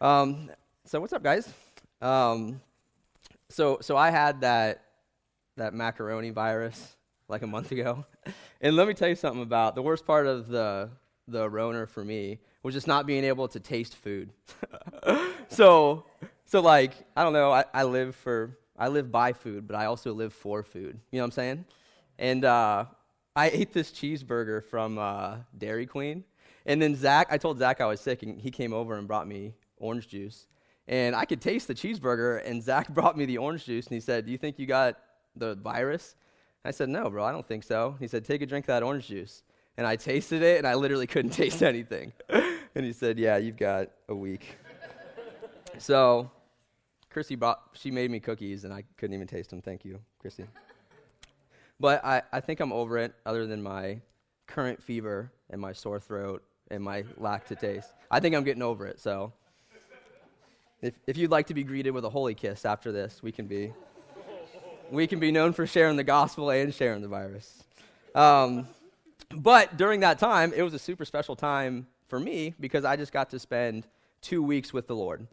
Um, so what's up, guys? Um, so so I had that that macaroni virus like a month ago, and let me tell you something about the worst part of the the Rona for me was just not being able to taste food. so so like I don't know. I, I live for I live by food, but I also live for food. You know what I'm saying? And uh, I ate this cheeseburger from uh, Dairy Queen. And then Zach, I told Zach I was sick, and he came over and brought me orange juice. And I could taste the cheeseburger, and Zach brought me the orange juice, and he said, Do you think you got the virus? I said, No, bro, I don't think so. He said, Take a drink of that orange juice. And I tasted it, and I literally couldn't taste anything. and he said, Yeah, you've got a week. so, Chrissy brought, she made me cookies, and I couldn't even taste them. Thank you, Chrissy. but I, I think I'm over it, other than my current fever and my sore throat and my lack to taste. I think I'm getting over it, so. If, if you'd like to be greeted with a holy kiss after this, we can be, we can be known for sharing the gospel and sharing the virus. Um, but during that time, it was a super special time for me because I just got to spend two weeks with the Lord.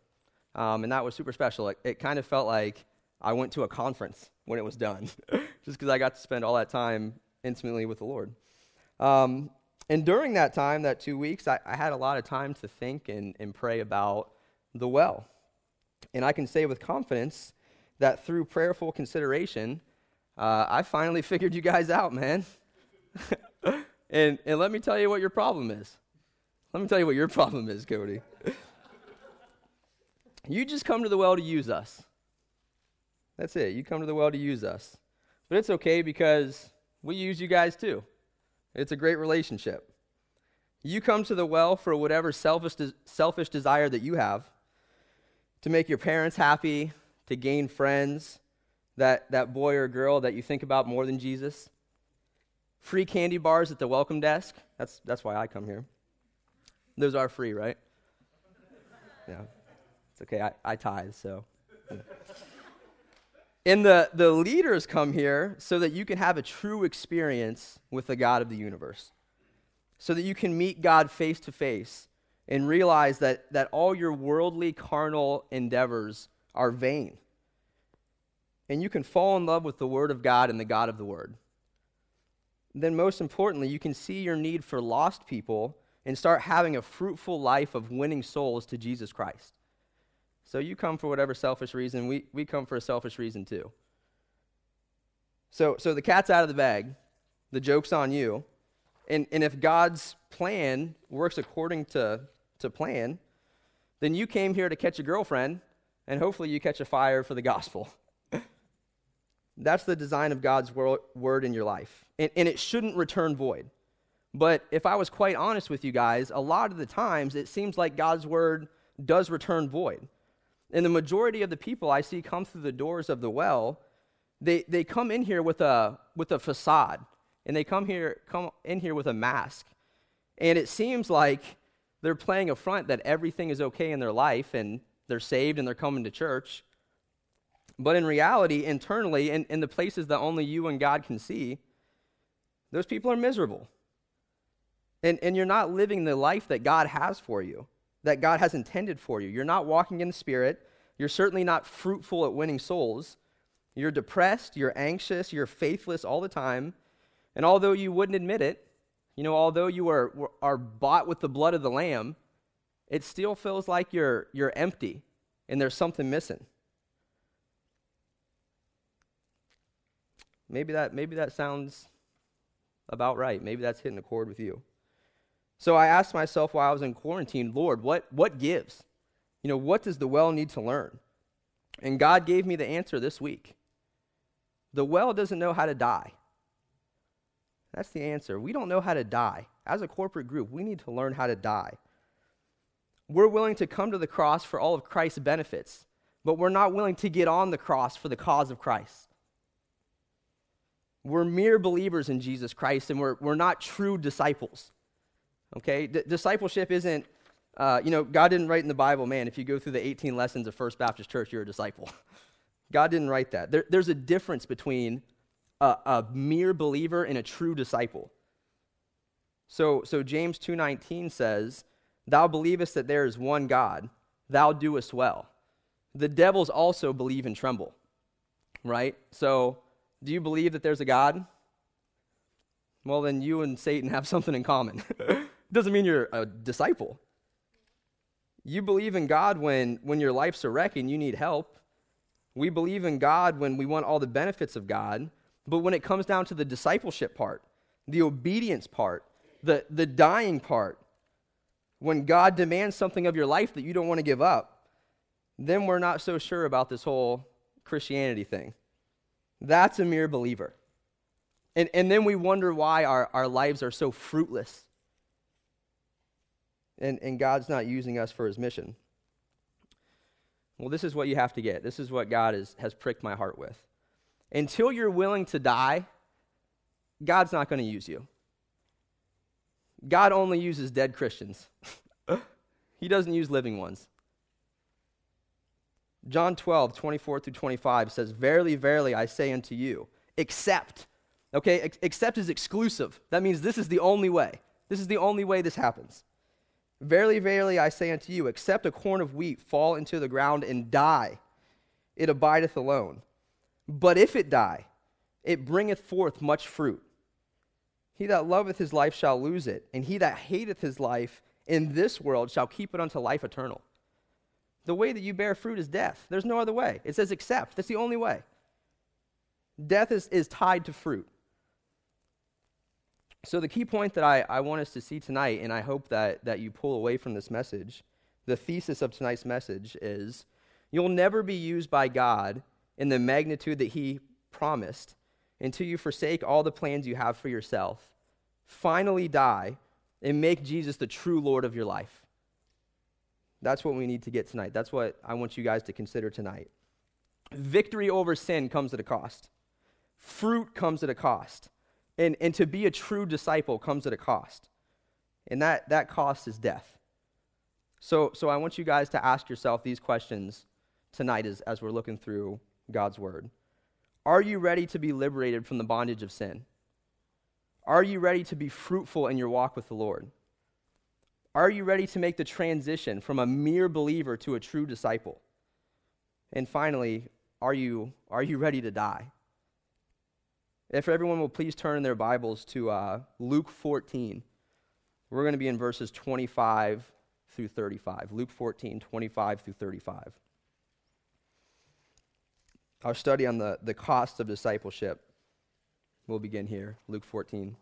Um, and that was super special. It, it, kind of felt like I went to a conference when it was done, just because I got to spend all that time intimately with the Lord. Um, and during that time, that two weeks, I, I, had a lot of time to think and, and pray about the well. And I can say with confidence that through prayerful consideration, uh, I finally figured you guys out, man. and, and let me tell you what your problem is. Let me tell you what your problem is, Cody. you just come to the well to use us. That's it. You come to the well to use us. But it's okay because we use you guys too. It's a great relationship. You come to the well for whatever selfish, de- selfish desire that you have to make your parents happy, to gain friends, that, that boy or girl that you think about more than Jesus. Free candy bars at the welcome desk. That's, that's why I come here. Those are free, right? Yeah. It's okay. I, I tithe, so. And the, the leaders come here so that you can have a true experience with the God of the universe, so that you can meet God face to face and realize that, that all your worldly, carnal endeavors are vain. And you can fall in love with the Word of God and the God of the Word. Then, most importantly, you can see your need for lost people and start having a fruitful life of winning souls to Jesus Christ. So you come for whatever selfish reason. We, we come for a selfish reason too. So, so the cat's out of the bag. The joke's on you. And, and if God's plan works according to, to plan, then you came here to catch a girlfriend, and hopefully you catch a fire for the gospel. That's the design of God's word in your life. And, and it shouldn't return void. But if I was quite honest with you guys, a lot of the times it seems like God's word does return void. And the majority of the people I see come through the doors of the well, they, they come in here with a, with a facade, and they come, here, come in here with a mask. And it seems like they're playing a front that everything is okay in their life and they're saved and they're coming to church. But in reality, internally, in, in the places that only you and God can see, those people are miserable. And, and you're not living the life that God has for you that God has intended for you. You're not walking in the Spirit. You're certainly not fruitful at winning souls. You're depressed, you're anxious, you're faithless all the time. And although you wouldn't admit it, you know, although you are, are bought with the blood of the Lamb, it still feels like you're, you're empty and there's something missing. Maybe that, maybe that sounds about right. Maybe that's hitting a chord with you. So I asked myself while I was in quarantine, Lord, what, what gives? You know, what does the well need to learn? And God gave me the answer this week. The well doesn't know how to die. That's the answer. We don't know how to die. As a corporate group, we need to learn how to die. We're willing to come to the cross for all of Christ's benefits, but we're not willing to get on the cross for the cause of Christ. We're mere believers in Jesus Christ, and we're, we're not true disciples. Okay? D- discipleship isn't, uh, you know, God didn't write in the Bible, man, if you go through the 18 lessons of First Baptist Church, you're a disciple. God didn't write that. There, there's a difference between a, a mere believer and a true disciple. So, so James 2.19 says, Thou believest that there is one God, thou doest well. The devils also believe and tremble, right? So, do you believe that there's a God? Well, then you and Satan have something in common. Doesn't mean you're a disciple. You believe in God when, when your life's a wreck and you need help. We believe in God when we want all the benefits of God. But when it comes down to the discipleship part, the obedience part, the, the dying part, when God demands something of your life that you don't want to give up, then we're not so sure about this whole Christianity thing. That's a mere believer. And, and then we wonder why our, our lives are so fruitless. And, and God's not using us for his mission. Well, this is what you have to get. This is what God is, has pricked my heart with. Until you're willing to die, God's not going to use you. God only uses dead Christians, He doesn't use living ones. John 12, 24 through 25 says, Verily, verily, I say unto you, except. Okay, ex- except is exclusive. That means this is the only way. This is the only way this happens. Verily, verily, I say unto you, except a corn of wheat fall into the ground and die, it abideth alone. But if it die, it bringeth forth much fruit. He that loveth his life shall lose it, and he that hateth his life in this world shall keep it unto life eternal. The way that you bear fruit is death. There's no other way. It says except. That's the only way. Death is, is tied to fruit. So, the key point that I, I want us to see tonight, and I hope that, that you pull away from this message, the thesis of tonight's message is you'll never be used by God in the magnitude that He promised until you forsake all the plans you have for yourself, finally die, and make Jesus the true Lord of your life. That's what we need to get tonight. That's what I want you guys to consider tonight. Victory over sin comes at a cost, fruit comes at a cost. And, and to be a true disciple comes at a cost. And that, that cost is death. So, so I want you guys to ask yourself these questions tonight as, as we're looking through God's word. Are you ready to be liberated from the bondage of sin? Are you ready to be fruitful in your walk with the Lord? Are you ready to make the transition from a mere believer to a true disciple? And finally, are you, are you ready to die? If everyone will please turn their Bibles to uh, Luke 14. We're going to be in verses 25 through 35. Luke 14, 25 through 35. Our study on the, the cost of discipleship will begin here, Luke 14.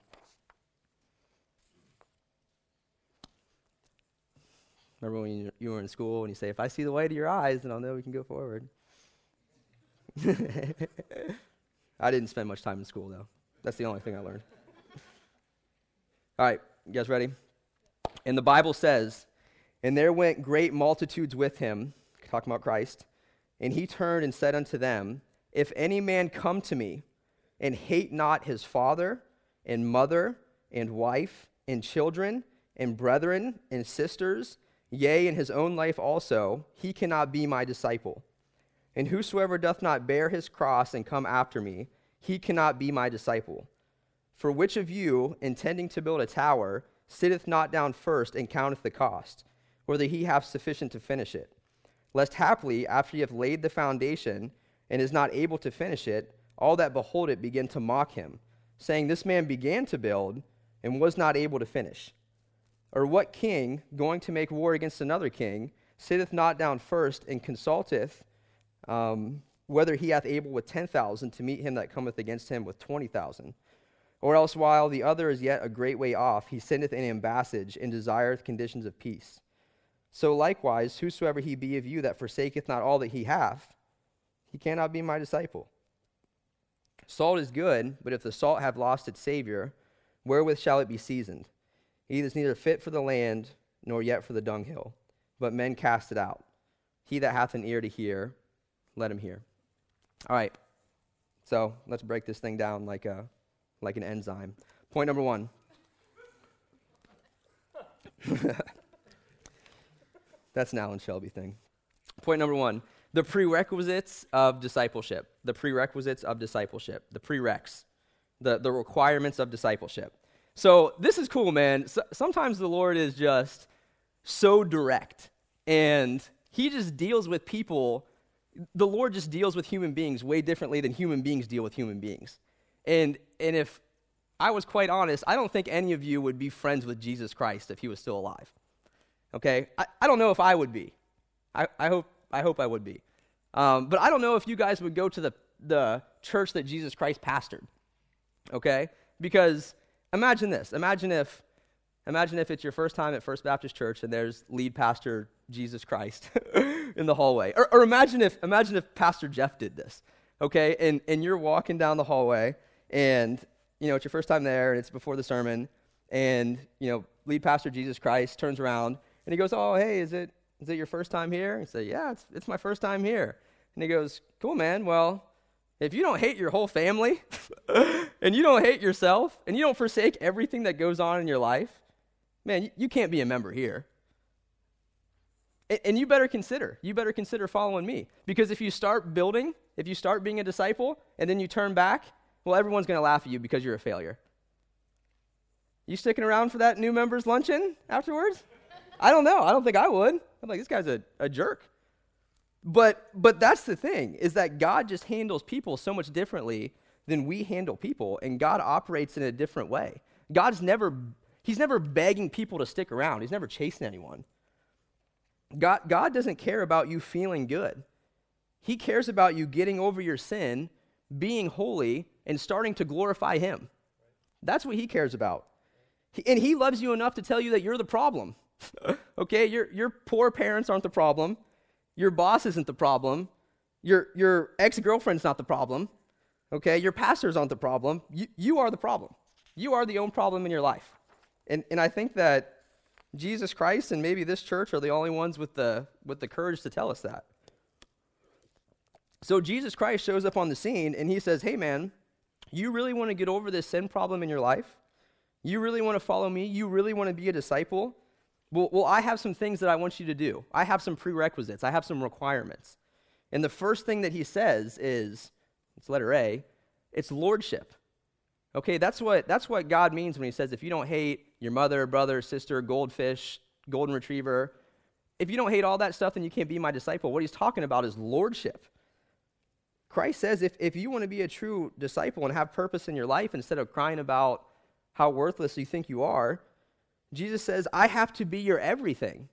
Remember when you were in school and you say, If I see the light of your eyes, then I'll know we can go forward. I didn't spend much time in school, though. That's the only thing I learned. All right, you guys ready? And the Bible says, And there went great multitudes with him, talking about Christ, and he turned and said unto them, If any man come to me and hate not his father and mother and wife and children and brethren and sisters, yea, and his own life also, he cannot be my disciple. And whosoever doth not bear his cross and come after me, he cannot be my disciple. For which of you, intending to build a tower, sitteth not down first and counteth the cost, whether he have sufficient to finish it? Lest haply, after he hath laid the foundation and is not able to finish it, all that behold it begin to mock him, saying, This man began to build and was not able to finish. Or what king, going to make war against another king, sitteth not down first and consulteth um, whether he hath able with 10,000 to meet him that cometh against him with 20,000. Or else, while the other is yet a great way off, he sendeth an ambassage and desireth conditions of peace. So likewise, whosoever he be of you that forsaketh not all that he hath, he cannot be my disciple. Salt is good, but if the salt have lost its Savior, wherewith shall it be seasoned? It is neither fit for the land, nor yet for the dunghill, but men cast it out. He that hath an ear to hear, let him hear. All right. So let's break this thing down like, a, like an enzyme. Point number one. That's an Alan Shelby thing. Point number one the prerequisites of discipleship. The prerequisites of discipleship. The prereqs. The, the requirements of discipleship. So this is cool, man. So, sometimes the Lord is just so direct and He just deals with people. The Lord just deals with human beings way differently than human beings deal with human beings. And, and if I was quite honest, I don't think any of you would be friends with Jesus Christ if he was still alive. Okay? I, I don't know if I would be. I, I, hope, I hope I would be. Um, but I don't know if you guys would go to the, the church that Jesus Christ pastored. Okay? Because imagine this. Imagine if, imagine if it's your first time at First Baptist Church and there's lead pastor Jesus Christ in the hallway. Or, or imagine, if, imagine if Pastor Jeff did this. Okay? And, and you're walking down the hallway and you know, it's your first time there, and it's before the sermon, and, you know, lead pastor Jesus Christ turns around, and he goes, oh, hey, is it, is it your first time here? And say, yeah, it's, it's my first time here. And he goes, cool, man, well, if you don't hate your whole family, and you don't hate yourself, and you don't forsake everything that goes on in your life, man, you, you can't be a member here. And, and you better consider, you better consider following me. Because if you start building, if you start being a disciple, and then you turn back, well, everyone's going to laugh at you because you're a failure. You sticking around for that new members luncheon afterwards? I don't know. I don't think I would. I'm like, this guy's a, a jerk. But but that's the thing, is that God just handles people so much differently than we handle people, and God operates in a different way. God's never He's never begging people to stick around. He's never chasing anyone. God, God doesn't care about you feeling good. He cares about you getting over your sin, being holy, and starting to glorify Him. That's what He cares about. He, and He loves you enough to tell you that you're the problem. okay? Your, your poor parents aren't the problem. Your boss isn't the problem. Your, your ex girlfriend's not the problem. Okay? Your pastors aren't the problem. You, you are the problem. You are the own problem in your life. And, and I think that Jesus Christ and maybe this church are the only ones with the, with the courage to tell us that. So Jesus Christ shows up on the scene and he says, Hey, man, you really want to get over this sin problem in your life? You really want to follow me? You really want to be a disciple? Well, well, I have some things that I want you to do. I have some prerequisites, I have some requirements. And the first thing that he says is it's letter A, it's lordship. Okay, that's what, that's what God means when he says if you don't hate your mother, brother, sister, goldfish, golden retriever, if you don't hate all that stuff, then you can't be my disciple. What he's talking about is lordship. Christ says if, if you want to be a true disciple and have purpose in your life instead of crying about how worthless you think you are, Jesus says, I have to be your everything.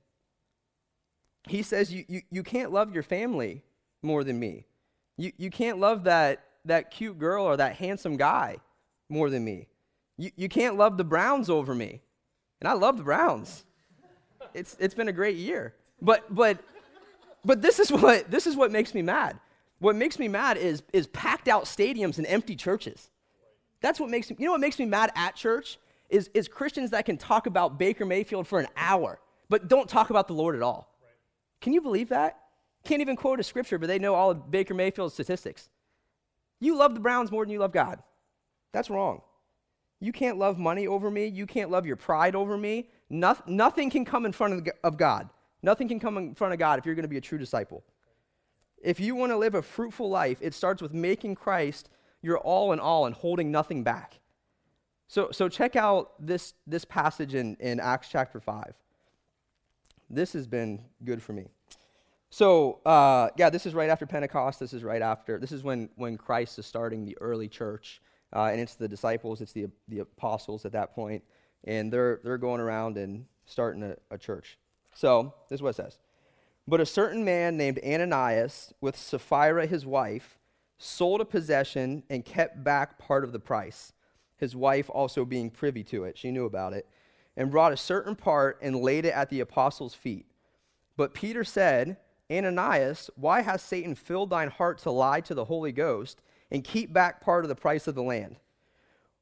He says, you, you, you can't love your family more than me. You, you can't love that, that cute girl or that handsome guy more than me. You, you can't love the Browns over me. And I love the Browns. It's, it's been a great year. But, but, but this, is what, this is what makes me mad. What makes me mad is, is packed out stadiums and empty churches. That's what makes me, you know what makes me mad at church? Is, is Christians that can talk about Baker Mayfield for an hour, but don't talk about the Lord at all. Right. Can you believe that? Can't even quote a scripture, but they know all of Baker Mayfield's statistics. You love the Browns more than you love God. That's wrong. You can't love money over me. You can't love your pride over me. No, nothing can come in front of, of God. Nothing can come in front of God if you're going to be a true disciple. If you want to live a fruitful life, it starts with making Christ your all in all and holding nothing back. So, so check out this, this passage in, in Acts chapter 5. This has been good for me. So, uh, yeah, this is right after Pentecost. This is right after, this is when, when Christ is starting the early church. Uh, and it's the disciples, it's the, the apostles at that point, And they're, they're going around and starting a, a church. So, this is what it says. But a certain man named Ananias, with Sapphira his wife, sold a possession and kept back part of the price, his wife also being privy to it. She knew about it, and brought a certain part and laid it at the apostles' feet. But Peter said, Ananias, why has Satan filled thine heart to lie to the Holy Ghost and keep back part of the price of the land?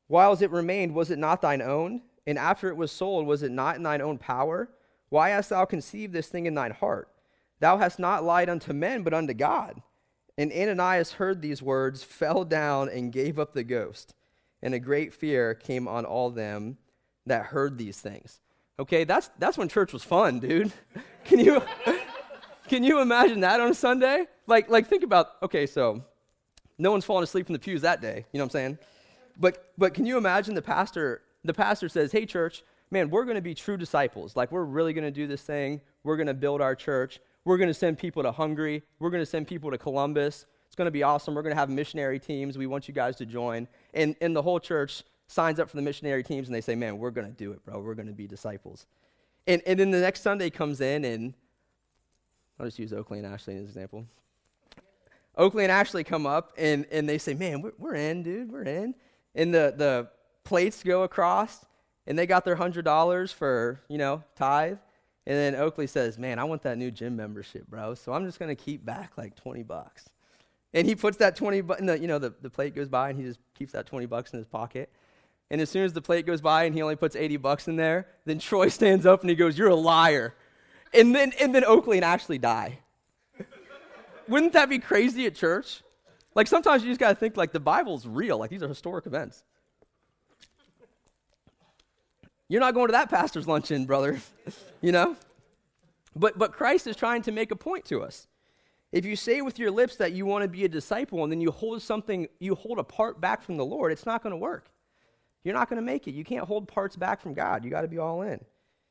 Whiles it remained, was it not thine own? And after it was sold, was it not in thine own power? Why hast thou conceived this thing in thine heart? Thou hast not lied unto men, but unto God. And Ananias heard these words, fell down, and gave up the ghost. And a great fear came on all them that heard these things. Okay, that's, that's when church was fun, dude. can, you, can you imagine that on a Sunday? Like, like, think about, okay, so no one's falling asleep in the pews that day, you know what I'm saying? But, but can you imagine the pastor, the pastor says, hey, church, man, we're going to be true disciples. Like, we're really going to do this thing. We're going to build our church We're going to send people to Hungary. We're going to send people to Columbus. It's going to be awesome. We're going to have missionary teams. We want you guys to join. And, and the whole church signs up for the missionary teams and they say, man, we're going to do it, bro. We're going to be disciples. And, and then the next Sunday comes in, and I'll just use Oakley and Ashley as an example. Oakley and Ashley come up and, and they say, Man, we're, we're in, dude, we're in. And the, the plates go across and they got their $100 for, you know, tithe. And then Oakley says, Man, I want that new gym membership, bro. So I'm just going to keep back like 20 bucks. And he puts that 20 bucks, you know, the, the plate goes by and he just keeps that 20 bucks in his pocket. And as soon as the plate goes by and he only puts 80 bucks in there, then Troy stands up and he goes, You're a liar. And then, and then Oakley and Ashley die. Wouldn't that be crazy at church? Like sometimes you just got to think like the Bible's real, like these are historic events. You're not going to that pastor's luncheon, brother, you know? But, but Christ is trying to make a point to us. If you say with your lips that you want to be a disciple and then you hold something, you hold a part back from the Lord, it's not going to work. You're not going to make it. You can't hold parts back from God. You got to be all in.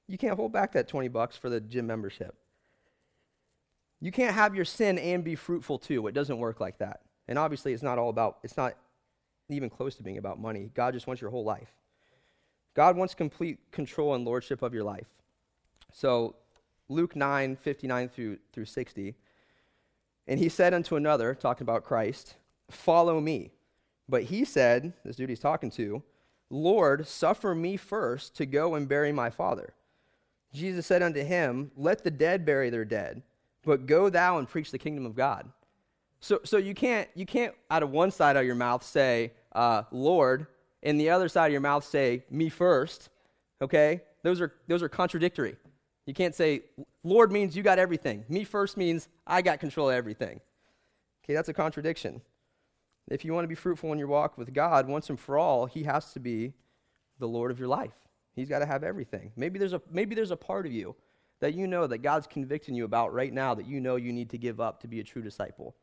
You can't hold back that 20 bucks for the gym membership. You can't have your sin and be fruitful too. It doesn't work like that. And obviously, it's not all about, it's not even close to being about money. God just wants your whole life. God wants complete control and lordship of your life. So, Luke 9, 59 through, through 60. And he said unto another, talking about Christ, Follow me. But he said, this dude he's talking to, Lord, suffer me first to go and bury my father. Jesus said unto him, Let the dead bury their dead, but go thou and preach the kingdom of God. So, so you, can't, you can't, out of one side of your mouth, say, uh, Lord, and the other side of your mouth say, Me first. Okay? Those are, those are contradictory. You can't say, Lord means you got everything. Me first means I got control of everything. Okay, that's a contradiction. If you want to be fruitful in your walk with God, once and for all, He has to be the Lord of your life. He's got to have everything. Maybe there's a maybe there's a part of you that you know that God's convicting you about right now that you know you need to give up to be a true disciple.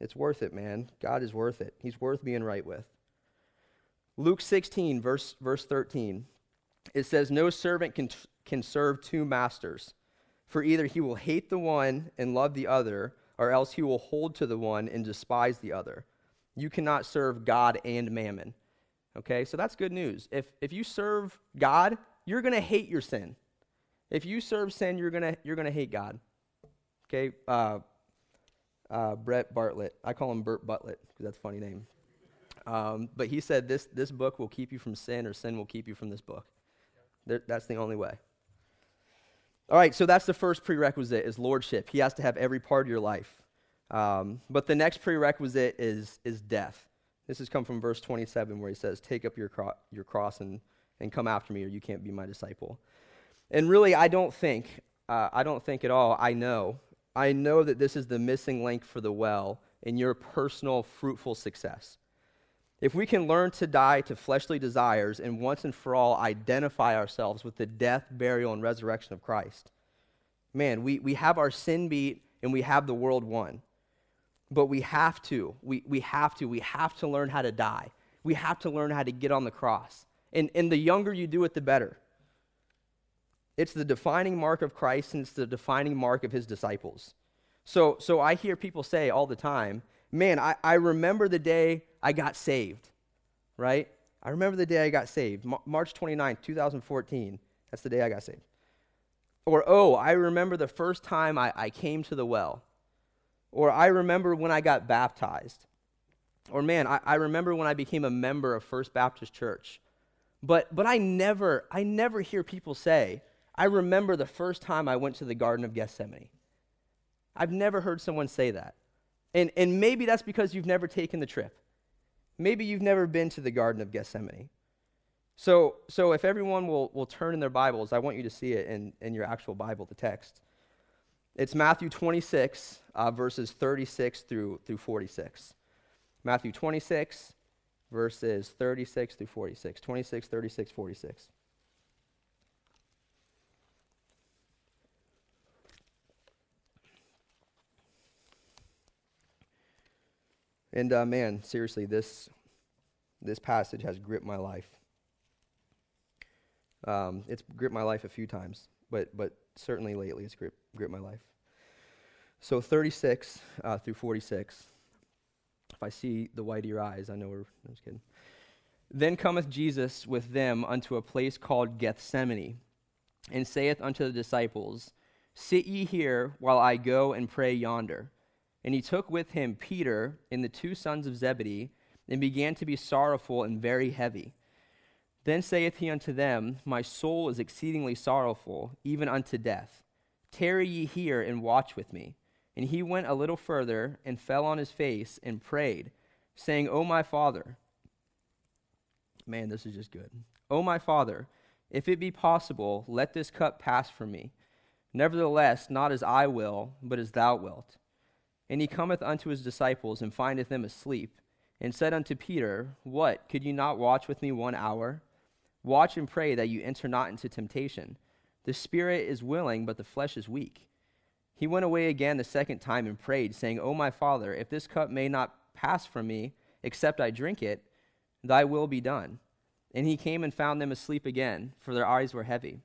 It's worth it, man. God is worth it. He's worth being right with. Luke 16, verse, verse 13, it says, No servant can, can serve two masters, for either he will hate the one and love the other, or else he will hold to the one and despise the other. You cannot serve God and mammon. Okay, so that's good news. If, if you serve God, you're going to hate your sin. If you serve sin, you're going to you're gonna hate God. Okay, uh, uh, Brett Bartlett. I call him Bert Butlet because that's a funny name. Um, but he said this, this book will keep you from sin, or sin will keep you from this book. That's the only way. All right, so that's the first prerequisite is lordship. He has to have every part of your life. Um, but the next prerequisite is, is death. This has come from verse 27 where he says, Take up your, cro- your cross and, and come after me, or you can't be my disciple. And really, I don't think, uh, I don't think at all, I know. I know that this is the missing link for the well in your personal fruitful success. If we can learn to die to fleshly desires and once and for all identify ourselves with the death, burial, and resurrection of Christ, man, we, we have our sin beat and we have the world won. But we have to, we, we have to, we have to learn how to die. We have to learn how to get on the cross. And, and the younger you do it, the better. It's the defining mark of Christ and it's the defining mark of his disciples. So, so I hear people say all the time, man, I, I remember the day I got saved, right? I remember the day I got saved, M- March 29th, 2014. That's the day I got saved. Or, oh, I remember the first time I, I came to the well. Or I remember when I got baptized. Or, man, I, I remember when I became a member of First Baptist Church. But, but I never, I never hear people say, I remember the first time I went to the Garden of Gethsemane. I've never heard someone say that. And, and maybe that's because you've never taken the trip. Maybe you've never been to the Garden of Gethsemane. So, so if everyone will, will turn in their Bibles, I want you to see it in, in your actual Bible, the text. It's Matthew 26, uh, verses 36 through, through 46. Matthew 26, verses 36 through 46. 26, 36, 46. And uh, man, seriously, this, this passage has gripped my life. Um, it's gripped my life a few times, but, but certainly lately it's gripped, gripped my life. So 36 uh, through 46. If I see the white of your eyes, I know we're. I'm just kidding. Then cometh Jesus with them unto a place called Gethsemane, and saith unto the disciples, Sit ye here while I go and pray yonder. And he took with him Peter and the two sons of Zebedee, and began to be sorrowful and very heavy. Then saith he unto them, My soul is exceedingly sorrowful, even unto death. Tarry ye here and watch with me. And he went a little further and fell on his face and prayed, saying, O my Father, man, this is just good. O my Father, if it be possible, let this cup pass from me. Nevertheless, not as I will, but as thou wilt. And he cometh unto his disciples and findeth them asleep, and said unto Peter, What, could you not watch with me one hour? Watch and pray that you enter not into temptation. The spirit is willing, but the flesh is weak. He went away again the second time and prayed, saying, O my Father, if this cup may not pass from me, except I drink it, thy will be done. And he came and found them asleep again, for their eyes were heavy.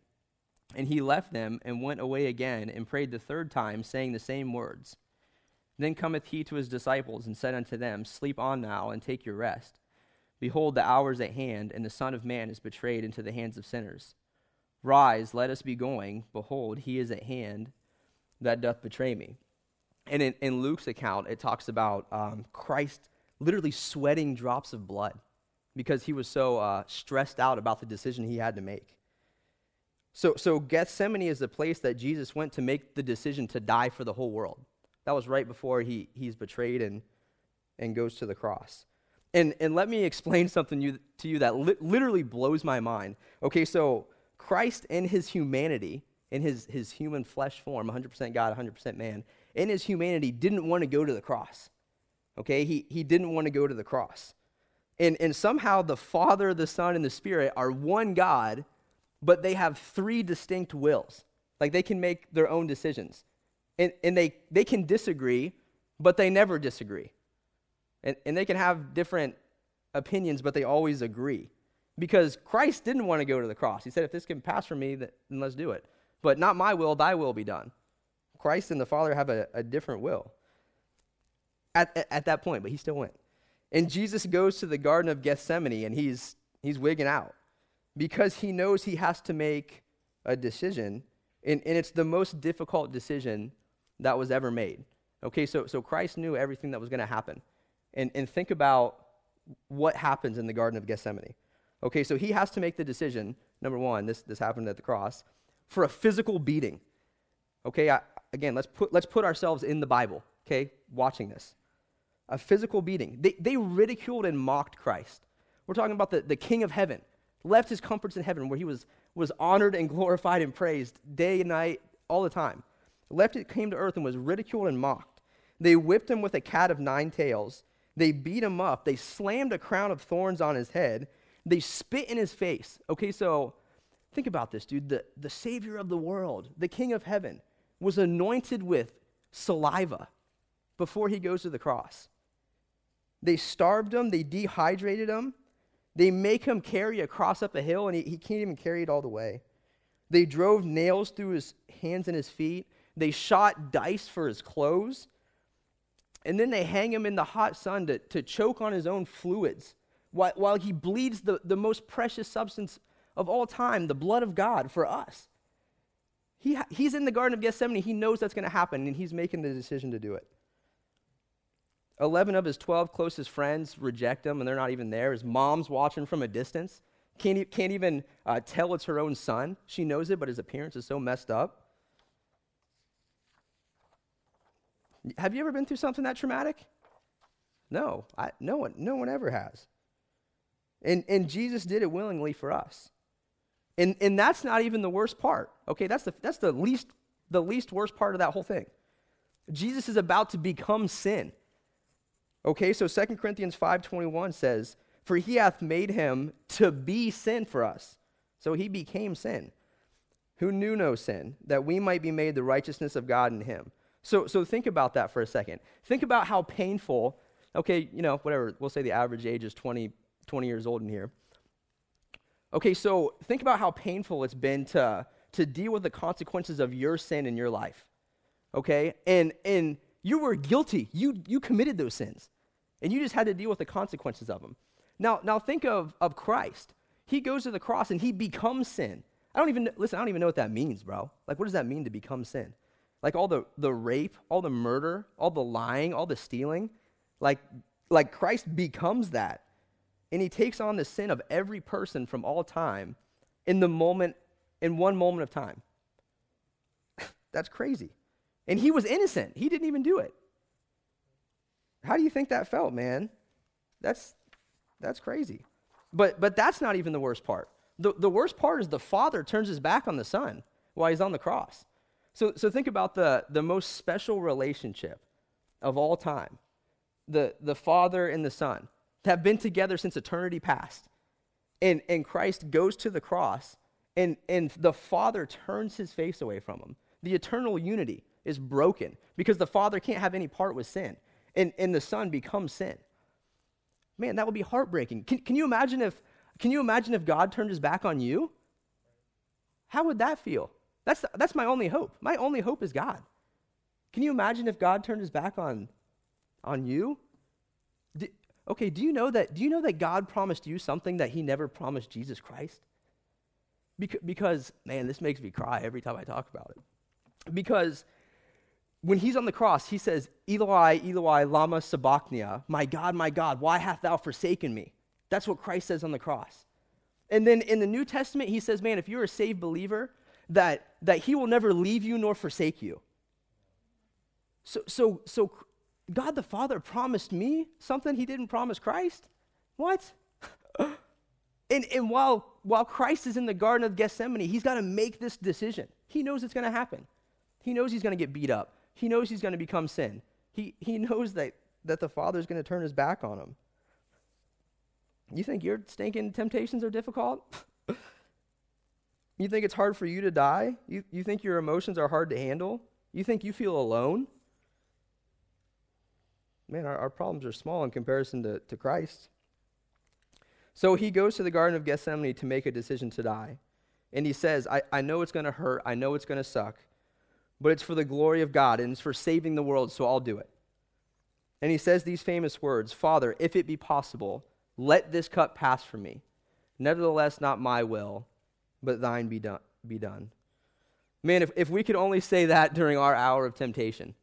And he left them and went away again and prayed the third time, saying the same words. Then cometh he to his disciples and said unto them, Sleep on now and take your rest. Behold, the hour is at hand, and the Son of Man is betrayed into the hands of sinners. Rise, let us be going. Behold, he is at hand that doth betray me. And in, in Luke's account, it talks about um, Christ literally sweating drops of blood because he was so uh, stressed out about the decision he had to make. So, so Gethsemane is the place that Jesus went to make the decision to die for the whole world. That was right before he, he's betrayed and, and goes to the cross. And, and let me explain something you, to you that li- literally blows my mind. Okay, so Christ in his humanity in his, his human flesh form, 100% God, 100% man, in his humanity, didn't want to go to the cross. Okay? He, he didn't want to go to the cross. And, and somehow the Father, the Son, and the Spirit are one God, but they have three distinct wills. Like they can make their own decisions. And, and they, they can disagree, but they never disagree. And, and they can have different opinions, but they always agree. Because Christ didn't want to go to the cross. He said, if this can pass from me, then let's do it. But not my will, thy will be done. Christ and the Father have a, a different will at, at, at that point, but he still went. And Jesus goes to the Garden of Gethsemane and he's, he's wigging out because he knows he has to make a decision. And, and it's the most difficult decision that was ever made. Okay, so, so Christ knew everything that was going to happen. And, and think about what happens in the Garden of Gethsemane. Okay, so he has to make the decision. Number one, this, this happened at the cross for a physical beating. Okay, I, again, let's put, let's put ourselves in the Bible, okay, watching this. A physical beating. They, they ridiculed and mocked Christ. We're talking about the, the King of heaven, left his comforts in heaven where he was, was honored and glorified and praised day and night, all the time. Left it, came to earth and was ridiculed and mocked. They whipped him with a cat of nine tails. They beat him up. They slammed a crown of thorns on his head. They spit in his face. Okay, so Think about this, dude. The, the Savior of the world, the King of heaven, was anointed with saliva before he goes to the cross. They starved him, they dehydrated him, they make him carry a cross up a hill, and he, he can't even carry it all the way. They drove nails through his hands and his feet. They shot dice for his clothes. And then they hang him in the hot sun to, to choke on his own fluids while, while he bleeds the, the most precious substance of all time, the blood of God for us. He, he's in the Garden of Gethsemane. He knows that's going to happen, and he's making the decision to do it. 11 of his 12 closest friends reject him, and they're not even there. His mom's watching from a distance. Can't, can't even uh, tell it's her own son. She knows it, but his appearance is so messed up. Have you ever been through something that traumatic? No, I, no one, no one ever has. And, and Jesus did it willingly for us. And, and that's not even the worst part. Okay, that's the, that's the least the least worst part of that whole thing. Jesus is about to become sin. Okay, so 2 Corinthians 5:21 says, "For he hath made him to be sin for us." So he became sin. Who knew no sin, that we might be made the righteousness of God in him. So so think about that for a second. Think about how painful, okay, you know, whatever, we'll say the average age is 20 20 years old in here. Okay, so think about how painful it's been to, to deal with the consequences of your sin in your life. okay? And, and you were guilty. You, you committed those sins, and you just had to deal with the consequences of them. Now, now think of, of Christ. He goes to the cross and he becomes sin. I don't even, listen, I don't even know what that means, bro. Like, what does that mean to become sin? Like all the, the rape, all the murder, all the lying, all the stealing. Like, like Christ becomes that. And he takes on the sin of every person from all time in the moment, in one moment of time. That's crazy. And he was innocent. He didn't even do it. How do you think that felt, man? That's that's crazy. But but that's not even the worst part. The, the worst part is the father turns his back on the son while he's on the cross. So so think about the, the most special relationship of all time. The the father and the son have been together since eternity past. And and Christ goes to the cross and, and the father turns his face away from him. The eternal unity is broken because the father can't have any part with sin. And, and the son becomes sin. Man, that would be heartbreaking. Can, can, you imagine if, can you imagine if God turned his back on you? How would that feel? That's, that's my only hope. My only hope is God. Can you imagine if God turned his back on, on you? Okay, do you, know that, do you know that God promised you something that he never promised Jesus Christ? Because, because, man, this makes me cry every time I talk about it. Because when he's on the cross, he says, Eloi, Eloi, lama sabachthani, my God, my God, why hast thou forsaken me? That's what Christ says on the cross. And then in the New Testament, he says, man, if you're a saved believer, that, that he will never leave you nor forsake you. So, so, so God the Father promised me something he didn't promise Christ? What? and, and while, while Christ is in the Garden of Gethsemane, he's got to make this decision. He knows it's going to happen. He knows he's going to get beat up. He knows he's going to become sin. He, he knows that, that the Father's going to turn his back on him. You think your stinking temptations are difficult? you think it's hard for you to die? You, you think your emotions are hard to handle? You think you feel alone? Man, our, our problems are small in comparison to, to Christ. So he goes to the Garden of Gethsemane to make a decision to die. And he says, I, I know it's going to hurt. I know it's going to suck but it's for the glory of God and it's for saving the world, so I'll do it. And he says these famous words Father, if it be possible, let this cup pass from me. Nevertheless, not my will, but thine be done. Be done. Man, if, if we could only say that during our hour of temptation.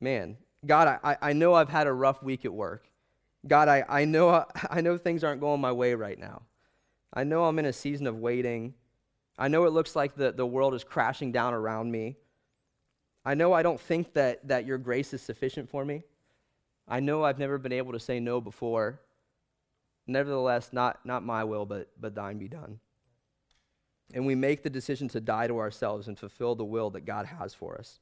Man, God, I, I know I've had a rough week at work. God, I, I, know, I know things aren't going my way right now. I know I'm in a season of waiting. I know it looks like the, the world is crashing down around me. I know I don't think that, that your grace is sufficient for me. I know I've never been able to say no before. Nevertheless, not, not my will, but, but thine be done. And we make the decision to die to ourselves and fulfill the will that God has for us.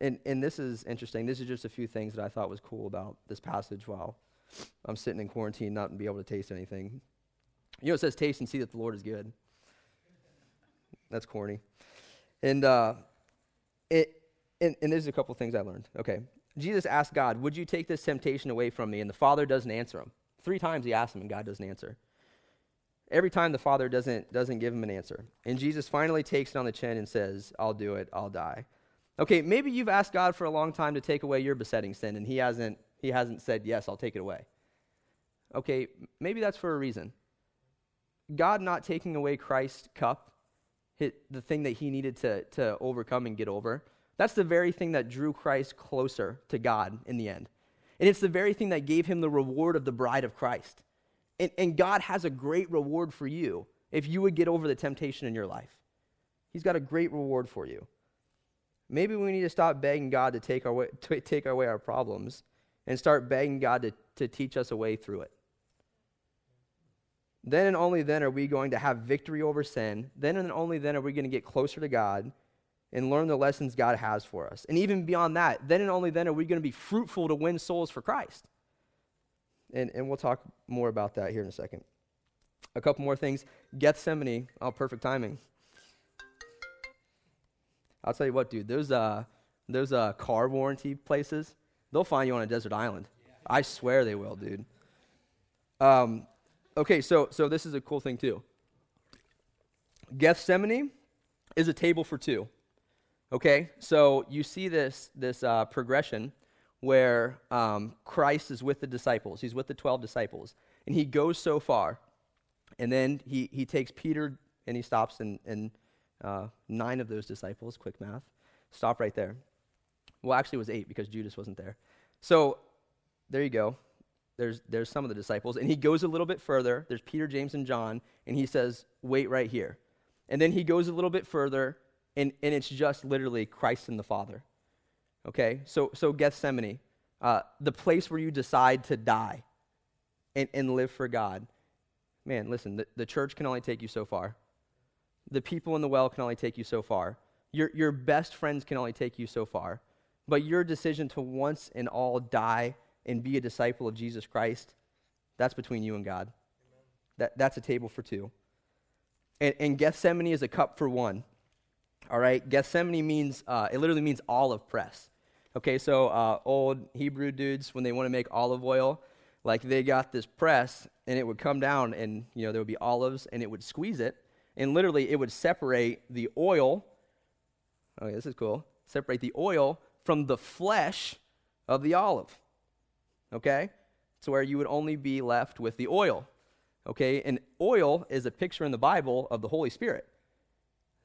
And, and this is interesting. This is just a few things that I thought was cool about this passage while I'm sitting in quarantine, not be able to taste anything. You know, it says, taste and see that the Lord is good. That's corny. And uh, it, and, and there's a couple things I learned. Okay. Jesus asked God, Would you take this temptation away from me? And the Father doesn't answer him. Three times he asked him, and God doesn't answer. Every time the Father doesn't, doesn't give him an answer. And Jesus finally takes it on the chin and says, I'll do it, I'll die. Okay, maybe you've asked God for a long time to take away your besetting sin, and he hasn't, he hasn't said, Yes, I'll take it away. Okay, maybe that's for a reason. God not taking away Christ's cup the thing that he needed to, to overcome and get over. That's the very thing that drew Christ closer to God in the end. And it's the very thing that gave him the reward of the bride of Christ. And, and God has a great reward for you if you would get over the temptation in your life. He's got a great reward for you. Maybe we need to stop begging God to take, our way, to take away our problems and start begging God to, to teach us a way through it. Then and only then are we going to have victory over sin. Then and only then are we going to get closer to God and learn the lessons God has for us. And even beyond that, then and only then are we going to be fruitful to win souls for Christ. And, and we'll talk more about that here in a second. A couple more things. Gethsemane, oh, perfect timing. I'll tell you what, dude, those, uh, those uh, car warranty places, they'll find you on a desert island. I swear they will, dude. Um, Okay, so so this is a cool thing too. Gethsemane is a table for two. Okay, so you see this, this uh, progression where um, Christ is with the disciples. He's with the 12 disciples. And he goes so far. And then he, he takes Peter and he stops, and, and uh, nine of those disciples, quick math, stop right there. Well, actually, it was eight because Judas wasn't there. So there you go. There's, there's some of the disciples. And he goes a little bit further. There's Peter, James, and John. And he says, wait right here. And then he goes a little bit further, and, and it's just literally Christ and the Father. Okay? So, so Gethsemane, uh, the place where you decide to die and, and live for God. Man, listen, the, the church can only take you so far. The people in the well can only take you so far. Your, your best friends can only take you so far. But your decision to once and all die and be a disciple of Jesus Christ, that's between you and God. That, that's a table for two. And, and Gethsemane is a cup for one. All right? Gethsemane means, uh, it literally means olive press. Okay, so uh, old Hebrew dudes, when they want to make olive oil, like they got this press and it would come down and, you know, there would be olives and it would squeeze it. And literally, it would separate the oil. Okay, this is cool. Separate the oil from the flesh of the olive. Okay? To where you would only be left with the oil. Okay? And oil is a picture in the Bible of the Holy Spirit.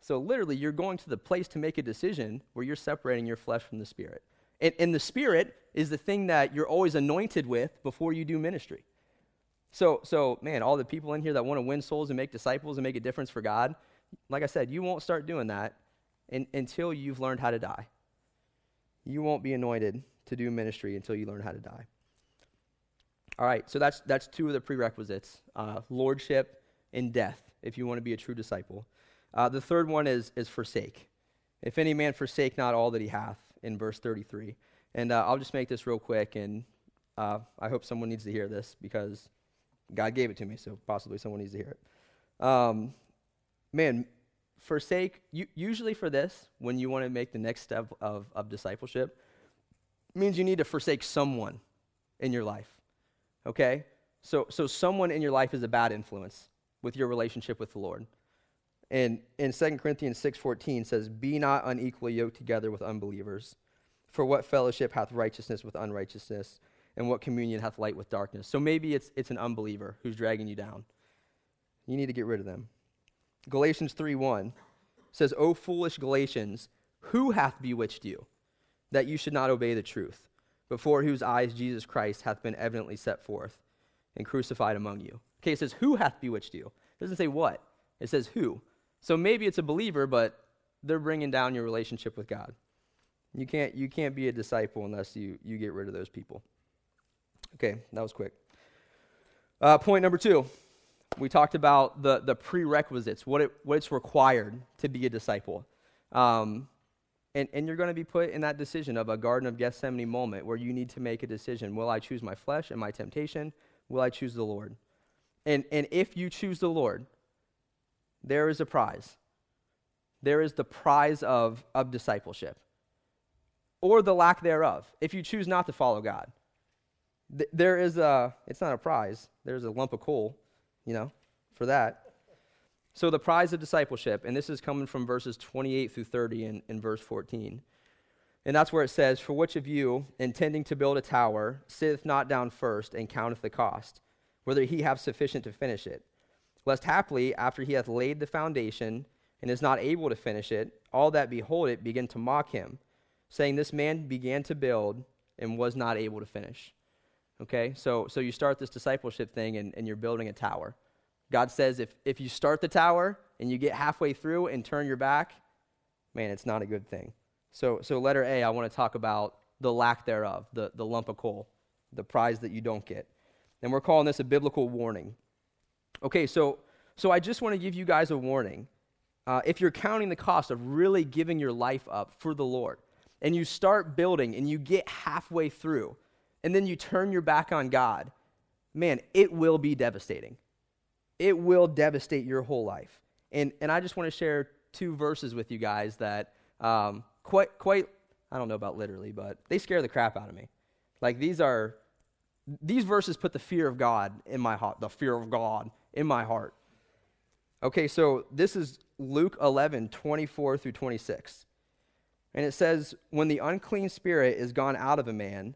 So literally, you're going to the place to make a decision where you're separating your flesh from the Spirit. And, and the Spirit is the thing that you're always anointed with before you do ministry. So, so, man, all the people in here that want to win souls and make disciples and make a difference for God, like I said, you won't start doing that in, until you've learned how to die. You won't be anointed to do ministry until you learn how to die. All right, so that's, that's two of the prerequisites uh, lordship and death, if you want to be a true disciple. Uh, the third one is, is forsake. If any man forsake not all that he hath, in verse 33. And uh, I'll just make this real quick, and uh, I hope someone needs to hear this because God gave it to me, so possibly someone needs to hear it. Um, man, forsake, you, usually for this, when you want to make the next step of, of discipleship, means you need to forsake someone in your life. Okay? So, so someone in your life is a bad influence with your relationship with the Lord. And in 2 Corinthians 6:14 says, "Be not unequally yoked together with unbelievers. For what fellowship hath righteousness with unrighteousness, and what communion hath light with darkness?" So maybe it's it's an unbeliever who's dragging you down. You need to get rid of them. Galatians 3:1 says, "O foolish Galatians, who hath bewitched you, that you should not obey the truth, before whose eyes Jesus Christ hath been evidently set forth and crucified among you?" Okay, it says, "Who hath bewitched you?" It doesn't say what. It says who. So maybe it's a believer, but they're bringing down your relationship with God. You can't, you can't be a disciple unless you, you get rid of those people. Okay, that was quick. Uh, point number two we talked about the, the prerequisites, what, it, what it's required to be a disciple. Um, and, and you're going to be put in that decision of a Garden of Gethsemane moment where you need to make a decision. Will I choose my flesh and my temptation? Will I choose the Lord? And, and if you choose the Lord, there is a prize. There is the prize of, of discipleship or the lack thereof if you choose not to follow God. Th- there is a, it's not a prize, there's a lump of coal, you know, for that. So the prize of discipleship, and this is coming from verses 28 through 30 in, in verse 14. And that's where it says, For which of you, intending to build a tower, sitteth not down first and counteth the cost, whether he have sufficient to finish it? Lest haply, after he hath laid the foundation and is not able to finish it, all that behold it begin to mock him, saying, This man began to build and was not able to finish. Okay, so, so you start this discipleship thing and, and you're building a tower. God says if, if you start the tower and you get halfway through and turn your back, man, it's not a good thing. So, so letter A, I want to talk about the lack thereof, the, the lump of coal, the prize that you don't get. And we're calling this a biblical warning. Okay, so, so I just want to give you guys a warning. Uh, if you're counting the cost of really giving your life up for the Lord, and you start building and you get halfway through, and then you turn your back on God, man, it will be devastating. It will devastate your whole life. And, and I just want to share two verses with you guys that um, quite, quite, I don't know about literally, but they scare the crap out of me. Like these are, these verses put the fear of God in my heart, the fear of God in my heart. Okay, so this is Luke 11, 24 through 26. And it says, When the unclean spirit is gone out of a man,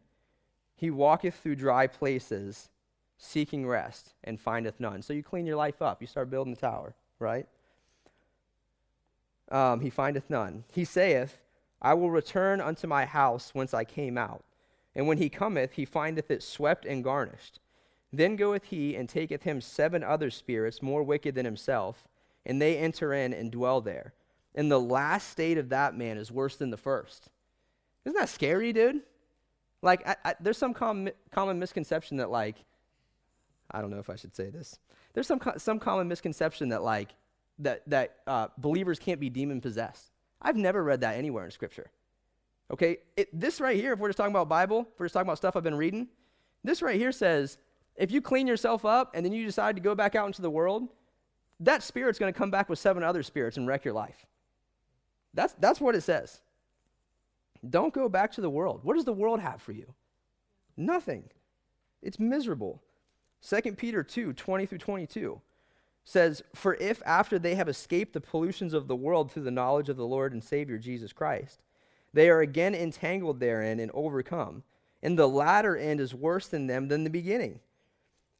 he walketh through dry places, seeking rest, and findeth none. So you clean your life up. You start building the tower, right? Um, he findeth none. He saith, I will return unto my house whence I came out. And when he cometh, he findeth it swept and garnished. Then goeth he and taketh him seven other spirits more wicked than himself, and they enter in and dwell there. And the last state of that man is worse than the first. Isn't that scary, dude? Like, I, I, there's some com- common misconception that, like, I don't know if I should say this. There's some, co- some common misconception that, like, that, that uh, believers can't be demon possessed. I've never read that anywhere in Scripture. Okay, it, this right here, if we're just talking about Bible, if we're just talking about stuff I've been reading, this right here says if you clean yourself up and then you decide to go back out into the world, that spirit's going to come back with seven other spirits and wreck your life. That's, that's what it says. Don't go back to the world. What does the world have for you? Nothing. It's miserable. 2 Peter 2 20 through 22 says, For if after they have escaped the pollutions of the world through the knowledge of the Lord and Savior Jesus Christ, they are again entangled therein and overcome, and the latter end is worse than them than the beginning.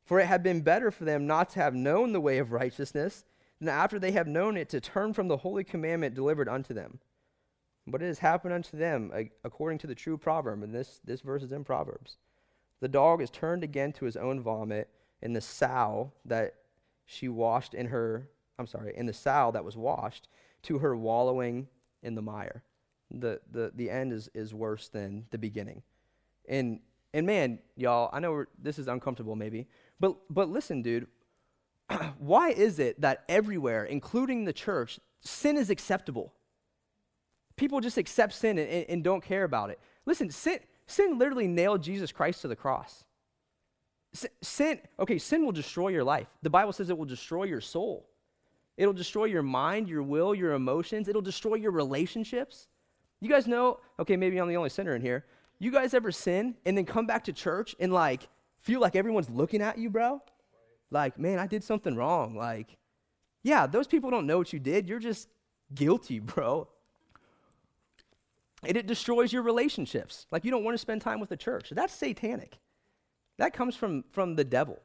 For it had been better for them not to have known the way of righteousness than after they have known it to turn from the holy commandment delivered unto them. But it has happened unto them according to the true proverb, and this, this verse is in Proverbs. The dog is turned again to his own vomit, and the sow that she washed in her, I'm sorry, in the sow that was washed to her wallowing in the mire. The, the, the end is, is worse than the beginning. And, and man, y'all, I know this is uncomfortable maybe, but, but listen, dude, why is it that everywhere, including the church, sin is acceptable? People just accept sin and, and, and don't care about it. Listen, sin, sin literally nailed Jesus Christ to the cross. Sin, okay, sin will destroy your life. The Bible says it will destroy your soul. It'll destroy your mind, your will, your emotions. It'll destroy your relationships. You guys know, okay, maybe I'm the only sinner in here. You guys ever sin and then come back to church and like feel like everyone's looking at you, bro? Like, man, I did something wrong. Like, yeah, those people don't know what you did. You're just guilty, bro. And it destroys your relationships. Like, you don't want to spend time with the church. That's satanic. That comes from, from the devil.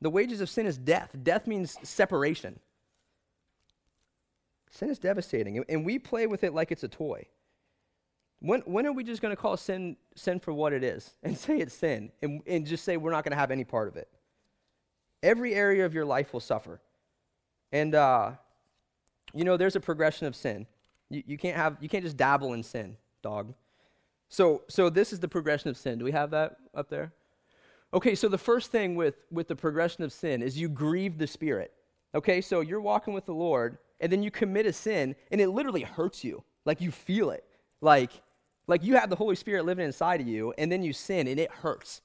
The wages of sin is death. Death means separation. Sin is devastating, and we play with it like it's a toy. When, when are we just going to call sin sin for what it is and say it's sin and, and just say we're not going to have any part of it? Every area of your life will suffer. And, uh, you know, there's a progression of sin. You, you, can't have, you can't just dabble in sin, dog. So, so this is the progression of sin. Do we have that up there? Okay, so the first thing with, with the progression of sin is you grieve the Spirit. Okay, so you're walking with the Lord, and then you commit a sin, and it literally hurts you. Like you feel it. Like, like you have the Holy Spirit living inside of you, and then you sin, and it hurts.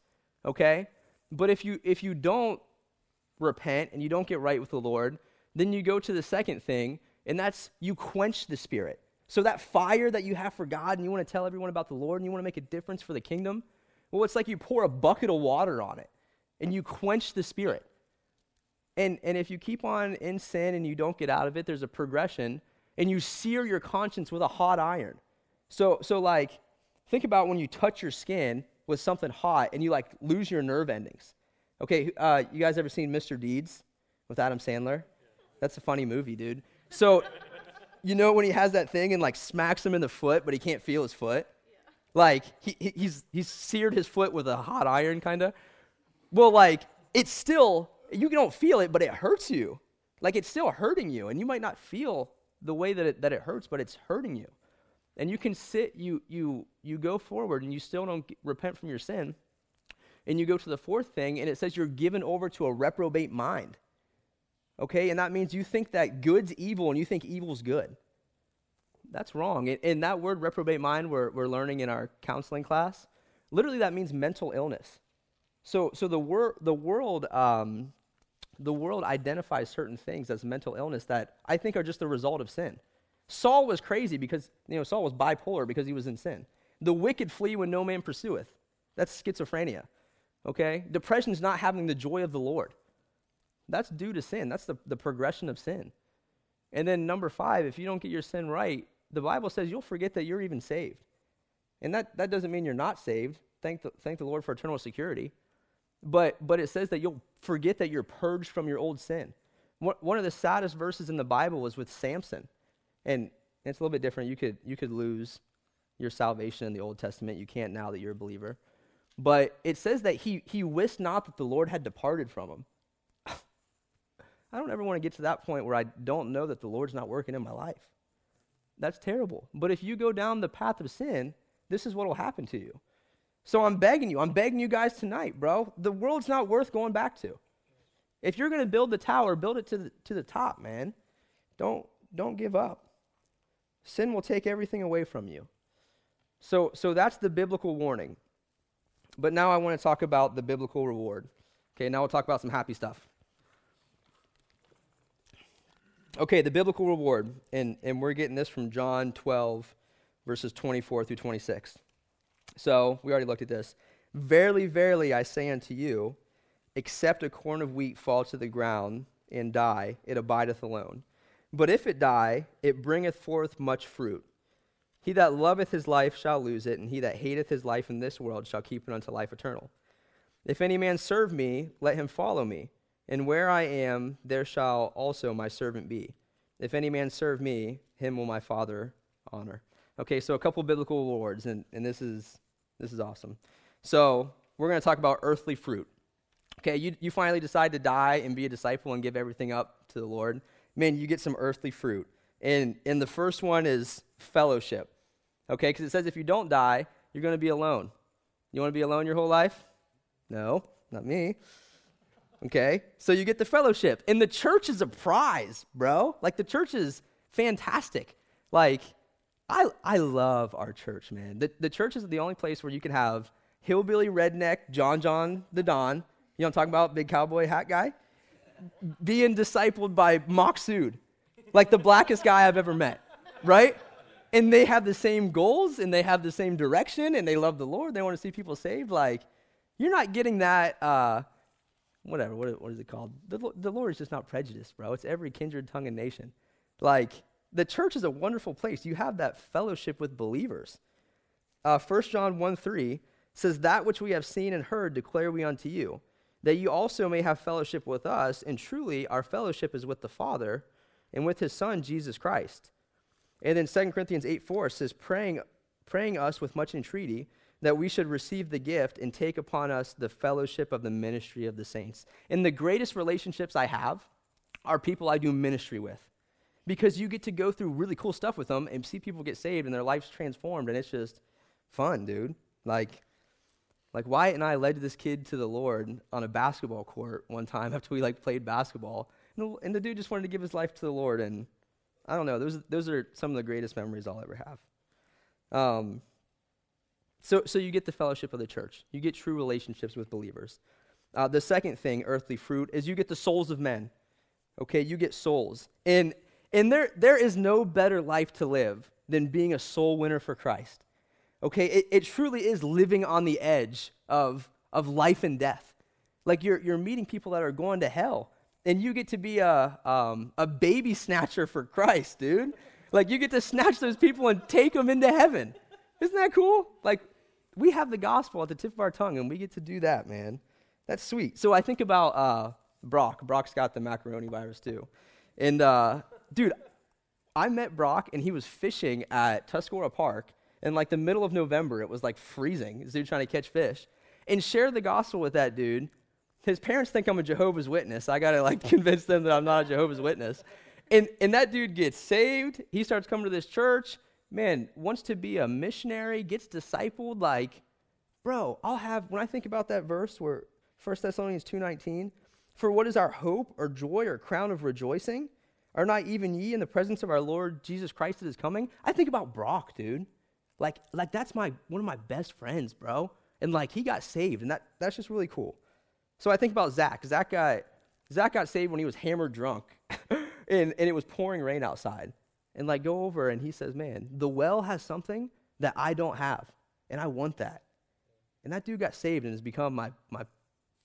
Okay? But if you if you don't repent and you don't get right with the Lord, then you go to the second thing, and that's you quench the Spirit. So that fire that you have for God and you want to tell everyone about the Lord and you want to make a difference for the kingdom, well, it's like you pour a bucket of water on it and you quench the spirit. And, and if you keep on in sin and you don't get out of it, there's a progression and you sear your conscience with a hot iron. So, so like, think about when you touch your skin with something hot and you like lose your nerve endings. Okay, uh, you guys ever seen Mr. Deeds with Adam Sandler? That's a funny movie, dude. So you know when he has that thing and like smacks him in the foot, but he can't feel his foot? Yeah. Like he, he's, he's seared his foot with a hot iron, kind of. Well, like it's still, you don't feel it, but it hurts you. Like it's still hurting you, and you might not feel the way that it, that it hurts, but it's hurting you. And you can sit, you, you, you go forward, and you still don't get, repent from your sin. And you go to the fourth thing, and it says you're given over to a reprobate mind. Okay? And that means you think that good's evil and you think evil's good. That's wrong. And, that word reprobate mind we're, we're learning in our counseling class, literally that means mental illness. So, so the, wor- the world um, the world identifies certain things as mental illness that I think are just the result of sin. Saul was crazy because, you know, Saul was bipolar because he was in sin. The wicked flee when no man pursueth. That's schizophrenia. Okay? Depression is not having the joy of the Lord. That's due to sin. That's the, the progression of sin. And then number five, if you don't get your sin right, the Bible says you'll forget that you're even saved. And that, that doesn't mean you're not saved. Thank the, thank the Lord for eternal security. But, but it says that you'll forget that you're purged from your old sin. One of the saddest verses in the Bible was with Samson. And it's a little bit different. You could, you could lose your salvation in the Old Testament. You can't now that you're a believer. But it says that he, he wist not that the Lord had departed from him. I don't ever want to get to that point where I don't know that the Lord's not working in my life. That's terrible. But if you go down the path of sin, this is what will happen to you. So I'm begging you, I'm begging you guys tonight, bro. The world's not worth going back to. If you're going to build the tower, build it to the, to the top, man. Don't, don't give up. Sin will take everything away from you. So, so that's the biblical warning. But now I want to talk about the biblical reward. Okay, now we'll talk about some happy stuff. Okay, the biblical reward, and, and we're getting this from John 12, verses 24 through 26. So, we already looked at this. Verily, verily, I say unto you, except a corn of wheat fall to the ground and die, it abideth alone. But if it die, it bringeth forth much fruit. He that loveth his life shall lose it, and he that hateth his life in this world shall keep it unto life eternal. If any man serve me, let him follow me. And where I am, there shall also my servant be. If any man serve me, him will my Father honor. Okay, so a couple biblical rewards, and, and this is this is awesome. So we're going to talk about earthly fruit. Okay, you, you finally decide to die and be a disciple and give everything up to the Lord. Man, you get some earthly fruit. And, and the first one is fellowship. Okay, because it says if you don't die, you're going to be alone. You want to be alone your whole life? No, not me. Okay? So you get the fellowship. And the church is a prize, bro. Like the church is fantastic. Like, I, I love our church, man. The, the church is the only place where you can have hillbilly redneck John John the Don. You know I'm talking about? Big cowboy hat guy. Being discipled by Maksud, like the blackest guy I've ever met, right? And they have the same goals and they have the same direction and they love the Lord. They want to see people saved. Like, you're not getting that. Uh, whatever, what, what is it called? The, the Lord is just not prejudiced, bro. It's every kindred, tongue, and nation. Like, the church is a wonderful place. You have that fellowship with believers. Uh, 1 John 1 3 says, That which we have seen and heard declare we unto you, that you also may have fellowship with us. And truly, our fellowship is with the Father and with his Son, Jesus Christ. And then 2 Corinthians 8 4 says, Praying, praying us with much entreaty that we should receive the gift and take upon us the fellowship of the ministry of the saints. And the greatest relationships I have are people I do ministry with because you get to go through really cool stuff with them and see people get saved and their lives transformed and it's just fun, dude. Like like Wyatt and I led this kid to the Lord on a basketball court one time after we like played basketball. And the, and the dude just wanted to give his life to the Lord and I don't know, those those are some of the greatest memories I'll ever have. Um, so, so you get the fellowship of the church. You get true relationships with believers. Uh, the second thing, earthly fruit, is you get the souls of men. Okay, you get souls. And, and there, there is no better life to live than being a soul winner for Christ. Okay, it, it truly is living on the edge of, of life and death. Like you're, you're meeting people that are going to hell, and you get to be a, um, a baby snatcher for Christ, dude. Like you get to snatch those people and take them into heaven. Isn't that cool? Like, we have the gospel at the tip of our tongue, and we get to do that, man. That's sweet. So I think about uh, Brock. Brock's got the macaroni virus too. And, uh, dude, I met Brock, and he was fishing at Tuscarora Park in like the middle of November. It was like freezing. This dude trying to catch fish. And share the gospel with that dude. His parents think I'm a Jehovah's Witness. I got to like convince them that I'm not a Jehovah's Witness. And, and that dude gets saved. He starts coming to this church man, wants to be a missionary, gets discipled, like, bro, I'll have, when I think about that verse where 1 Thessalonians 2.19, for what is our hope or joy or crown of rejoicing? Are not even ye in the presence of our Lord Jesus Christ that is coming? I think about Brock, dude. Like, like that's my one of my best friends, bro. And like he got saved, and that, that's just really cool. So I think about Zach. Zach got Zach got saved when he was hammered drunk, and, and it was pouring rain outside and like go over and he says, Man, the well has something that I don't have, and I want that. And that dude got saved and has become my, my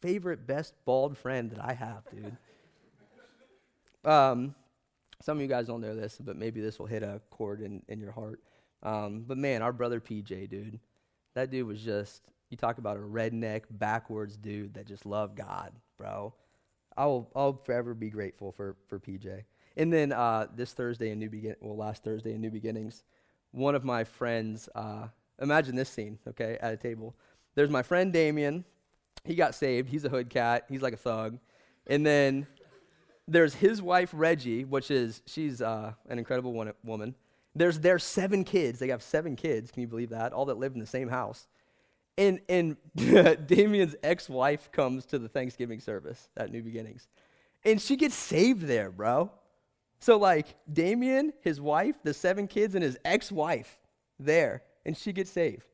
favorite, best bald friend that I have, dude. um, Some of you guys don't know this, but maybe this will hit a chord in, in your heart. Um, but man, our brother PJ, dude, that dude was just, you talk about a redneck, backwards dude that just loved God, bro. I'll, I'll forever be grateful for, for PJ. And then uh, this Thursday in New Begin, well, last Thursday in New Beginnings, one of my friends, uh, imagine this scene, okay, at a table. There's my friend Damien. He got saved. He's a hood cat. He's like a thug. And then there's his wife Reggie, which is she's uh, an incredible one, woman. There's their seven kids. They have seven kids. Can you believe that? All that live in the same house. And and Damien's ex-wife comes to the Thanksgiving service at New Beginnings, and she gets saved there, bro. So like Damien, his wife, the seven kids, and his ex-wife there, and she gets saved.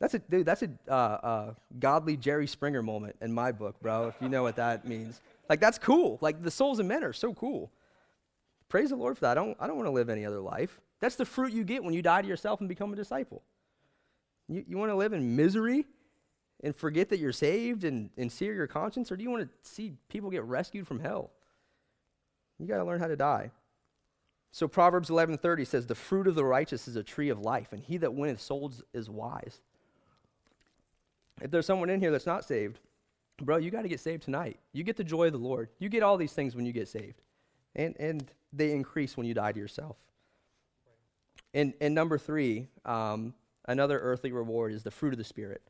That's a dude. That's a uh, uh, godly Jerry Springer moment in my book, bro. If you know what that means, like that's cool. Like the souls of men are so cool. Praise the Lord for that. I don't. I don't want to live any other life. That's the fruit you get when you die to yourself and become a disciple. You, you want to live in misery and forget that you're saved and, and sear your conscience, or do you want to see people get rescued from hell? You got to learn how to die. So Proverbs 11:30 says, "The fruit of the righteous is a tree of life, and he that winneth souls is wise." If there's someone in here that's not saved, bro, you got to get saved tonight. You get the joy of the Lord. You get all these things when you get saved, and and they increase when you die to yourself. And and number three, um, another earthly reward is the fruit of the spirit.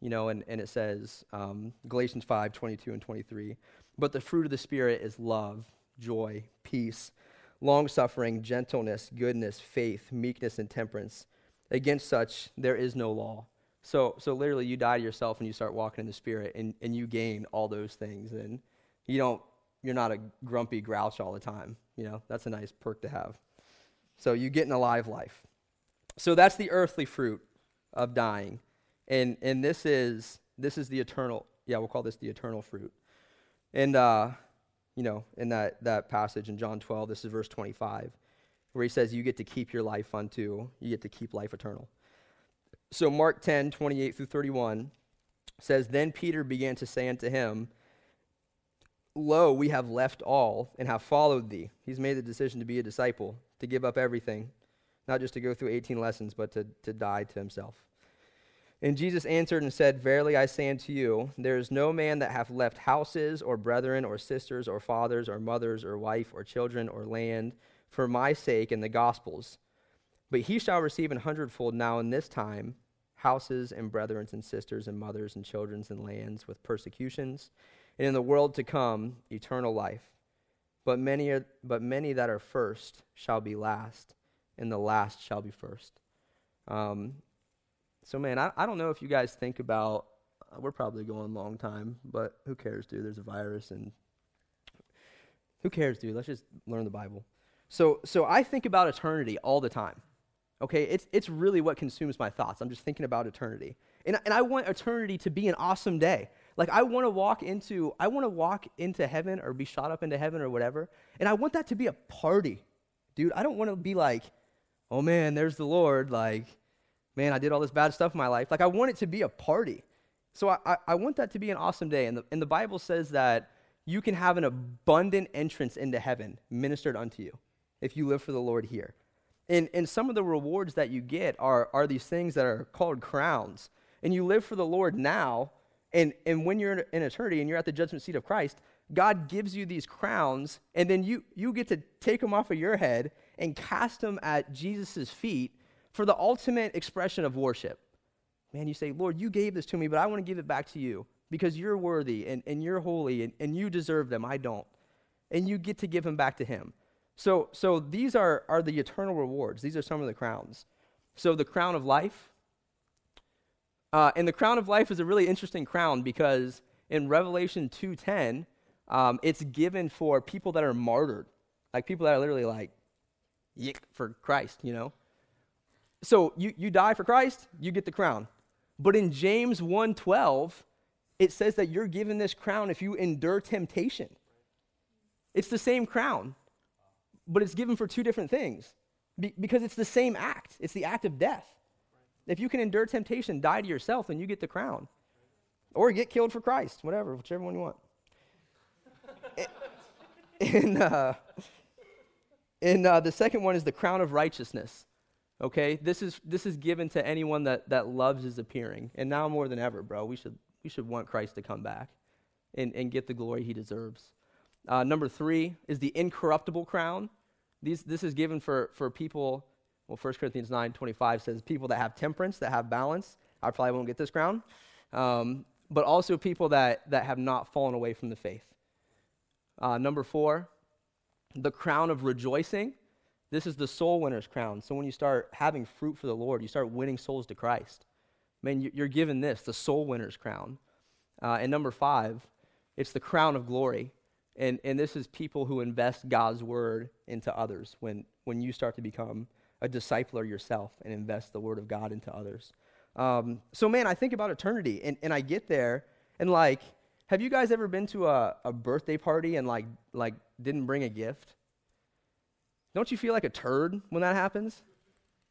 You know, and, and it says um, Galatians 5, 22 and 23. But the fruit of the Spirit is love, joy, peace, long suffering, gentleness, goodness, faith, meekness, and temperance. Against such there is no law. So, so literally, you die to yourself and you start walking in the Spirit, and, and you gain all those things. And you don't, you're not a grumpy grouch all the time. You know, that's a nice perk to have. So you get an alive life. So that's the earthly fruit of dying. And, and this, is, this is the eternal, yeah, we'll call this the eternal fruit. And, uh, you know, in that, that passage in John 12, this is verse 25, where he says, You get to keep your life unto, you get to keep life eternal. So Mark 10, 28 through 31 says, Then Peter began to say unto him, Lo, we have left all and have followed thee. He's made the decision to be a disciple, to give up everything, not just to go through 18 lessons, but to, to die to himself. And Jesus answered and said, Verily I say unto you, there is no man that hath left houses, or brethren, or sisters, or fathers, or mothers, or wife, or children, or land, for my sake and the gospel's, but he shall receive an hundredfold now in this time houses and brethren and sisters and mothers and children and lands with persecutions, and in the world to come eternal life. But many, are, but many that are first shall be last, and the last shall be first. Um, so, man, I, I don't know if you guys think about, we're probably going a long time, but who cares, dude? There's a virus, and who cares, dude? Let's just learn the Bible. So, so I think about eternity all the time. Okay, it's, it's really what consumes my thoughts. I'm just thinking about eternity. And, and I want eternity to be an awesome day. Like I want to walk into I want to walk into heaven or be shot up into heaven or whatever. And I want that to be a party. Dude, I don't want to be like, "Oh man, there's the Lord." Like, man, I did all this bad stuff in my life. Like I want it to be a party. So I, I, I want that to be an awesome day. And the, and the Bible says that you can have an abundant entrance into heaven ministered unto you if you live for the Lord here. And, and some of the rewards that you get are, are these things that are called crowns. And you live for the Lord now, and, and when you're in eternity and you're at the judgment seat of Christ, God gives you these crowns, and then you, you get to take them off of your head and cast them at Jesus' feet for the ultimate expression of worship. Man, you say, Lord, you gave this to me, but I want to give it back to you because you're worthy and, and you're holy and, and you deserve them. I don't. And you get to give them back to Him. So, so these are, are the eternal rewards. These are some of the crowns. So the crown of life. Uh, and the crown of life is a really interesting crown because in Revelation 2.10, um, it's given for people that are martyred. Like people that are literally like, yick for Christ, you know? So you, you die for Christ, you get the crown. But in James 1.12, it says that you're given this crown if you endure temptation. It's the same crown but it's given for two different things Be- because it's the same act. It's the act of death. If you can endure temptation, die to yourself, then you get the crown. Or get killed for Christ, whatever, whichever one you want. and, uh, And uh, the second one is the crown of righteousness. Okay, this is this is given to anyone that that loves his appearing, and now more than ever, bro, we should we should want Christ to come back, and and get the glory he deserves. Uh, number three is the incorruptible crown. These this is given for for people. Well, 1 Corinthians nine twenty five says people that have temperance, that have balance. I probably won't get this crown, um, but also people that that have not fallen away from the faith. Uh, number four, the crown of rejoicing. This is the soul winner's crown. So when you start having fruit for the Lord, you start winning souls to Christ. Man, you're given this, the soul winner's crown. Uh, and number five, it's the crown of glory. And, and this is people who invest God's word into others when, when you start to become a discipler yourself and invest the word of God into others. Um, so, man, I think about eternity, and, and I get there, and like, have you guys ever been to a, a birthday party and like, like didn't bring a gift? Don't you feel like a turd when that happens?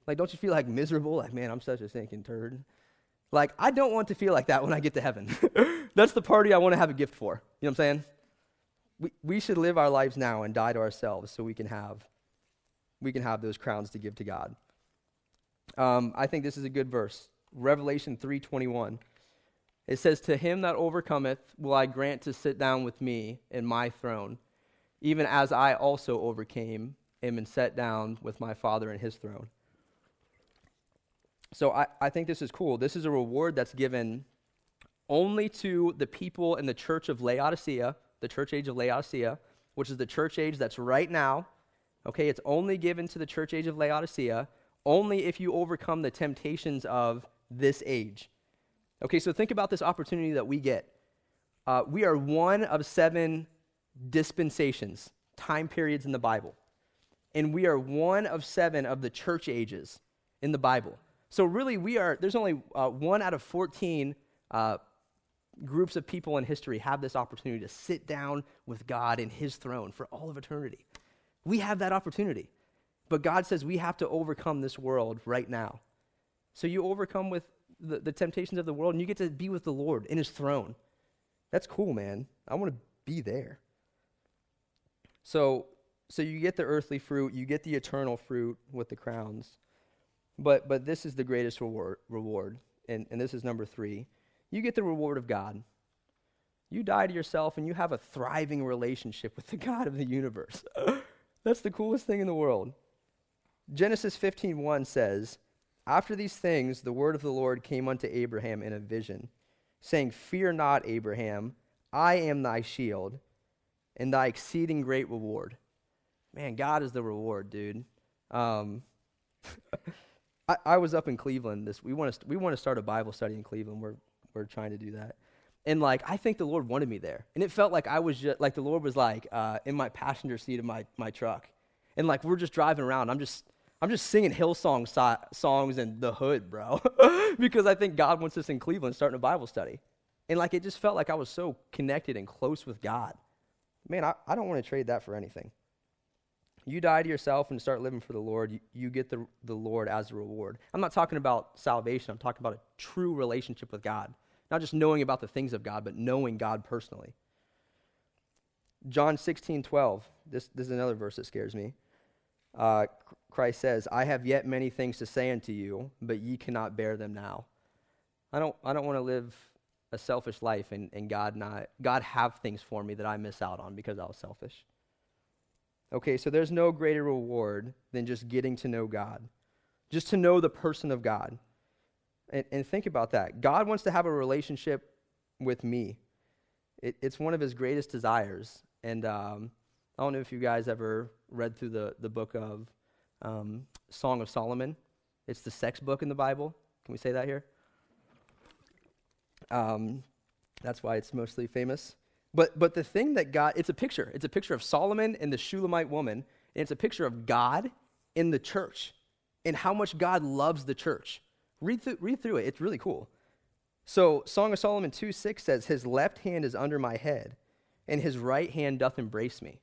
Like, don't you feel like miserable? Like, man, I'm such a stinking turd. Like, I don't want to feel like that when I get to heaven. That's the party I want to have a gift for. You know what I'm saying? We, we should live our lives now and die to ourselves so we can have we can have those crowns to give to God. Um, I think this is a good verse. Revelation 3:21. It says, "To him that overcometh will I grant to sit down with me in my throne, even as I also overcame him and sat down with my Father in his throne. So I, I think this is cool. This is a reward that's given only to the people in the church of Laodicea, the church age of Laodicea, which is the church age that's right now. Okay, it's only given to the church age of Laodicea, only if you overcome the temptations of this age. Okay, so think about this opportunity that we get. Uh, we are one of seven dispensations, time periods in the Bible and we are one of seven of the church ages in the Bible. So, really, we are, there's only uh, one out of 14 uh, groups of people in history have this opportunity to sit down with God in His throne for all of eternity. We have that opportunity. But God says we have to overcome this world right now. So, you overcome with the, the temptations of the world, and you get to be with the Lord in His throne. That's cool, man. I want to be there. So, so you get the earthly fruit, you get the eternal fruit with the crowns. But, but this is the greatest reward, reward and, and this is number three. You get the reward of God. You die to yourself and you have a thriving relationship with the God of the universe. That's the coolest thing in the world. Genesis 15:1 says, "After these things the word of the Lord came unto Abraham in a vision, saying, Fear not, Abraham, I am thy shield and thy exceeding great reward." man, God is the reward, dude. Um, I, I was up in Cleveland. This we want to we want to start a Bible study in Cleveland. We're we're trying to do that, and like I think the Lord wanted me there, and it felt like I was just like the Lord was like uh, in my passenger seat of my my truck, and like we're just driving around. I'm just I'm just singing Hillsong so- songs in the hood, bro, because I think God wants us in Cleveland starting a Bible study, and like it just felt like I was so connected and close with God. Man, I, I don't want to trade that for anything. You die to yourself and start living for the Lord, you, you get the, the Lord as a reward. I'm not talking about salvation, I'm talking about a true relationship with God. Not just knowing about the things of God, but knowing God personally. John 16, 12. This, this is another verse that scares me. Uh, Christ says, I have yet many things to say unto you, but ye cannot bear them now. I don't, I don't want to live a selfish life and, and God not God have things for me that I miss out on because I was selfish. Okay, so there's no greater reward than just getting to know God, just to know the person of God. And, and think about that. God wants to have a relationship with me, it, it's one of his greatest desires. And um, I don't know if you guys ever read through the, the book of um, Song of Solomon. It's the sex book in the Bible. Can we say that here? Um, that's why it's mostly famous. But, but the thing that God, it's a picture. It's a picture of Solomon and the Shulamite woman, and it's a picture of God in the church and how much God loves the church. Read, th- read through it, it's really cool. So, Song of Solomon 2 6 says, His left hand is under my head, and his right hand doth embrace me.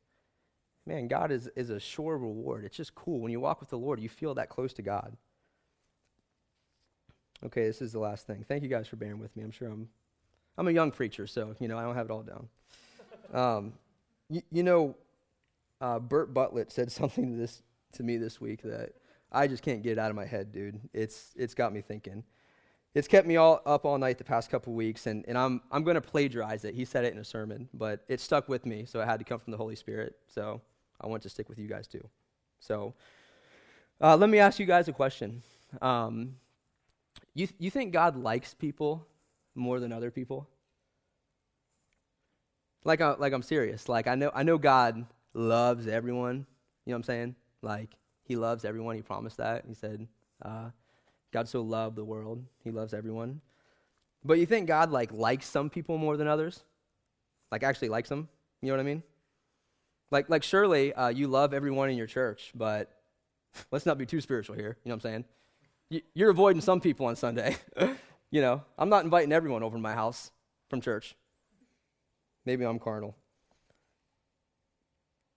Man, God is, is a sure reward. It's just cool. When you walk with the Lord, you feel that close to God. Okay, this is the last thing. Thank you guys for bearing with me. I'm sure I'm I'm a young preacher, so you know I don't have it all down. Um, you, you know, uh, Bert Butlett said something to this to me this week that I just can't get it out of my head, dude. It's it's got me thinking. It's kept me all up all night the past couple weeks, and, and I'm I'm going to plagiarize it. He said it in a sermon, but it stuck with me, so it had to come from the Holy Spirit. So I want to stick with you guys too. So uh, let me ask you guys a question. Um, you th- you think God likes people more than other people? Like, I, uh, like I'm serious. Like I know, I know God loves everyone. You know what I'm saying? Like He loves everyone. He promised that. He said, uh, "God so loved the world, He loves everyone." But you think God like likes some people more than others? Like actually likes them? You know what I mean? Like, like surely uh, you love everyone in your church, but let's not be too spiritual here. You know what I'm saying? You're avoiding some people on Sunday. you know, I'm not inviting everyone over to my house from church. Maybe I'm carnal.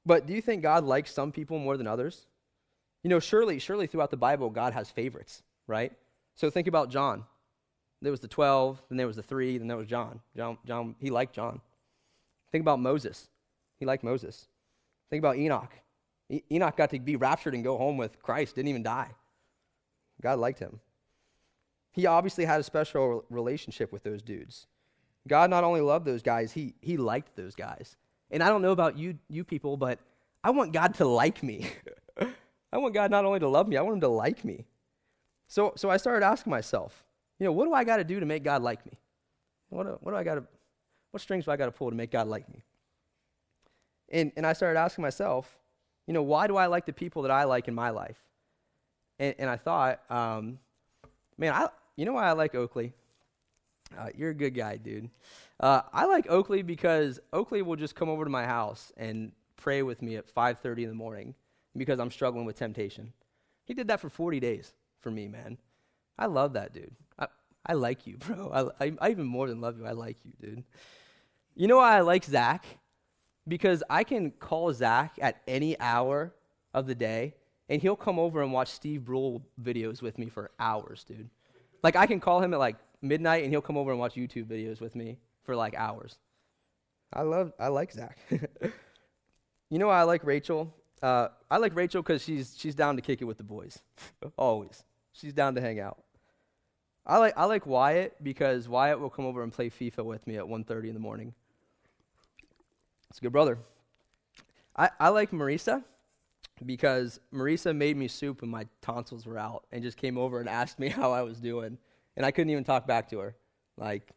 But do you think God likes some people more than others? You know, surely, surely throughout the Bible, God has favorites, right? So think about John. There was the 12, then there was the three, then there was John. John, John he liked John. Think about Moses. He liked Moses. Think about Enoch. E- Enoch got to be raptured and go home with Christ, didn't even die. God liked him. He obviously had a special relationship with those dudes. God not only loved those guys, he, he liked those guys. And I don't know about you, you people, but I want God to like me. I want God not only to love me, I want him to like me. So, so I started asking myself, you know, what do I got to do to make God like me? What do, what do I got to, what strings do I got to pull to make God like me? And, and I started asking myself, you know, why do I like the people that I like in my life? And, and I thought, um, man, I, you know why I like Oakley? Uh, you're a good guy, dude. Uh, I like Oakley because Oakley will just come over to my house and pray with me at 5:30 in the morning because I'm struggling with temptation. He did that for 40 days for me, man. I love that dude. I, I like you, bro. I, I, I even more than love you. I like you, dude. You know why I like Zach? Because I can call Zach at any hour of the day, and he'll come over and watch Steve Brule videos with me for hours, dude. Like I can call him at like midnight, and he'll come over and watch YouTube videos with me for like hours. I love, I like Zach. you know why I like Rachel? Uh, I like Rachel because she's she's down to kick it with the boys, always. She's down to hang out. I like I like Wyatt because Wyatt will come over and play FIFA with me at 1:30 in the morning. It's a good brother. I, I like Marisa because Marisa made me soup when my tonsils were out and just came over and asked me how I was doing and I couldn't even talk back to her. Like,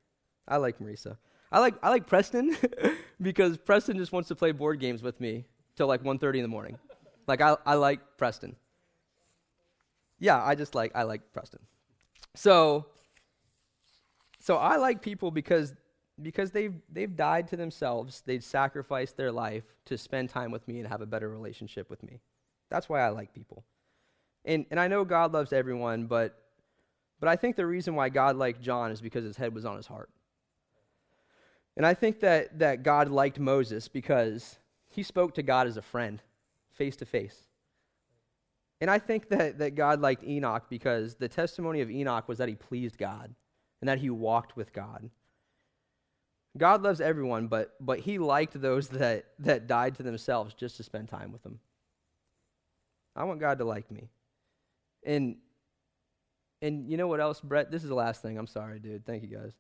I like Marisa. I like I like Preston because Preston just wants to play board games with me till like 1:30 in the morning. Like I I like Preston. Yeah, I just like I like Preston. So so I like people because because they've they've died to themselves, they've sacrificed their life to spend time with me and have a better relationship with me. That's why I like people. And and I know God loves everyone, but but I think the reason why God liked John is because his head was on his heart. And I think that, that God liked Moses because he spoke to God as a friend, face to face. And I think that, that God liked Enoch because the testimony of Enoch was that he pleased God and that he walked with God. God loves everyone, but, but he liked those that, that died to themselves just to spend time with him. I want God to like me. And and you know what else, Brett? This is the last thing. I'm sorry, dude. Thank you, guys.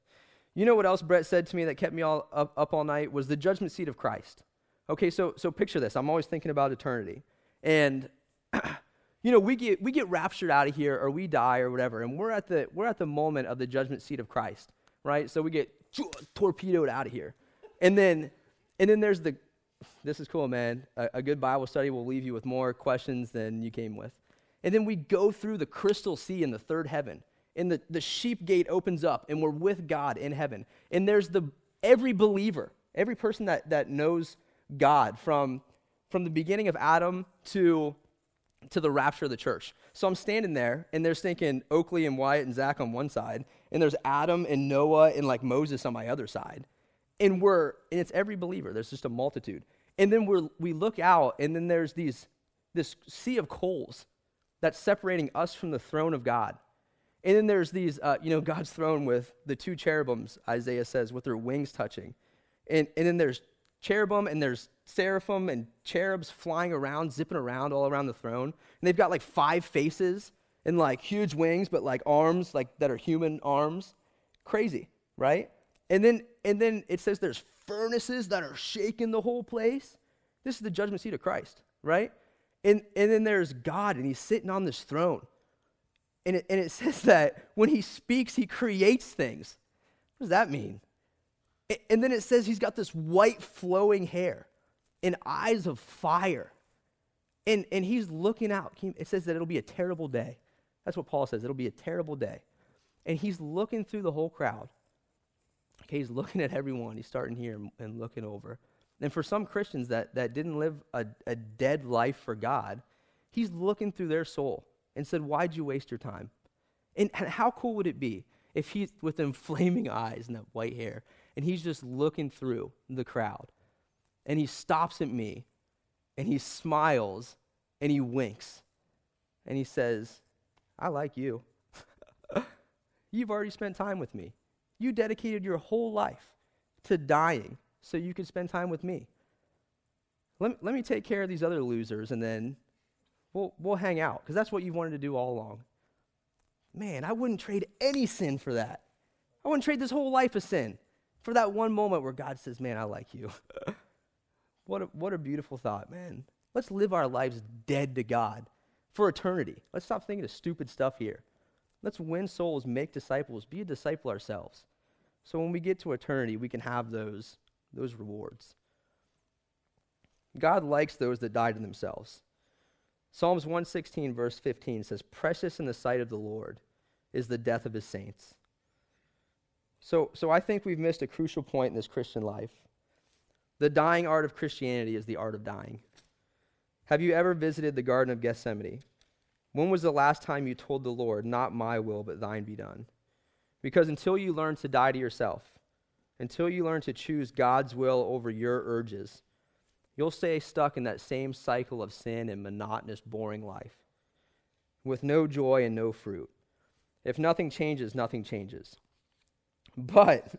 You know what else Brett said to me that kept me all up, up all night was the judgment seat of Christ. Okay, so so picture this. I'm always thinking about eternity, and you know we get we get raptured out of here, or we die, or whatever, and we're at the we're at the moment of the judgment seat of Christ, right? So we get torpedoed out of here, and then and then there's the this is cool, man. A, a good Bible study will leave you with more questions than you came with. And then we go through the crystal sea in the third heaven. And the, the sheep gate opens up, and we're with God in heaven. And there's the every believer, every person that, that knows God from, from the beginning of Adam to, to the rapture of the church. So I'm standing there, and there's thinking Oakley and Wyatt and Zach on one side, and there's Adam and Noah and like Moses on my other side. And we're, and it's every believer. There's just a multitude. And then we're, we look out, and then there's these, this sea of coals that's separating us from the throne of God. And then there's these, uh, you know, God's throne with the two cherubims, Isaiah says, with their wings touching. And, and then there's cherubim and there's seraphim and cherubs flying around, zipping around all around the throne. And they've got like five faces and like huge wings, but like arms like that are human arms. Crazy, right? And then and then it says there's furnaces that are shaking the whole place. This is the judgment seat of Christ, right? And and then there's God and he's sitting on this throne. And it, and it says that when he speaks, he creates things. What does that mean? And then it says he's got this white flowing hair and eyes of fire. And, and he's looking out. It says that it'll be a terrible day. That's what Paul says. It'll be a terrible day. And he's looking through the whole crowd. Okay, he's looking at everyone. He's starting here and looking over. And for some Christians that, that didn't live a, a dead life for God, he's looking through their soul and said, Why'd you waste your time? And, and how cool would it be if he's with them flaming eyes and that white hair, and he's just looking through the crowd, and he stops at me, and he smiles, and he winks, and he says, I like you. You've already spent time with me. You dedicated your whole life to dying so you could spend time with me. Let, let me take care of these other losers and then we'll, we'll hang out because that's what you wanted to do all along. Man, I wouldn't trade any sin for that. I wouldn't trade this whole life of sin for that one moment where God says, Man, I like you. what, a, what a beautiful thought, man. Let's live our lives dead to God for eternity. Let's stop thinking of stupid stuff here. Let's win souls, make disciples, be a disciple ourselves. So when we get to eternity, we can have those, those rewards. God likes those that die to themselves. Psalms 116, verse 15 says, Precious in the sight of the Lord is the death of his saints. So, so I think we've missed a crucial point in this Christian life. The dying art of Christianity is the art of dying. Have you ever visited the Garden of Gethsemane? When was the last time you told the Lord, Not my will, but thine be done? Because until you learn to die to yourself, until you learn to choose God's will over your urges, you'll stay stuck in that same cycle of sin and monotonous, boring life with no joy and no fruit. If nothing changes, nothing changes. But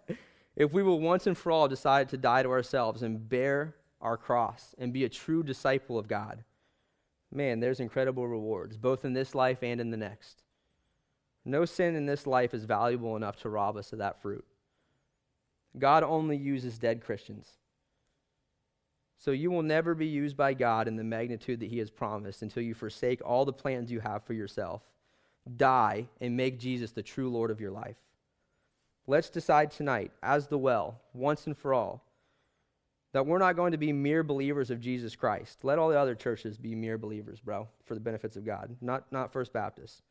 if we will once and for all decide to die to ourselves and bear our cross and be a true disciple of God, man, there's incredible rewards, both in this life and in the next. No sin in this life is valuable enough to rob us of that fruit. God only uses dead Christians. So you will never be used by God in the magnitude that He has promised until you forsake all the plans you have for yourself, die, and make Jesus the true Lord of your life. Let's decide tonight, as the well, once and for all, that we're not going to be mere believers of Jesus Christ. Let all the other churches be mere believers, bro, for the benefits of God, not, not First Baptist.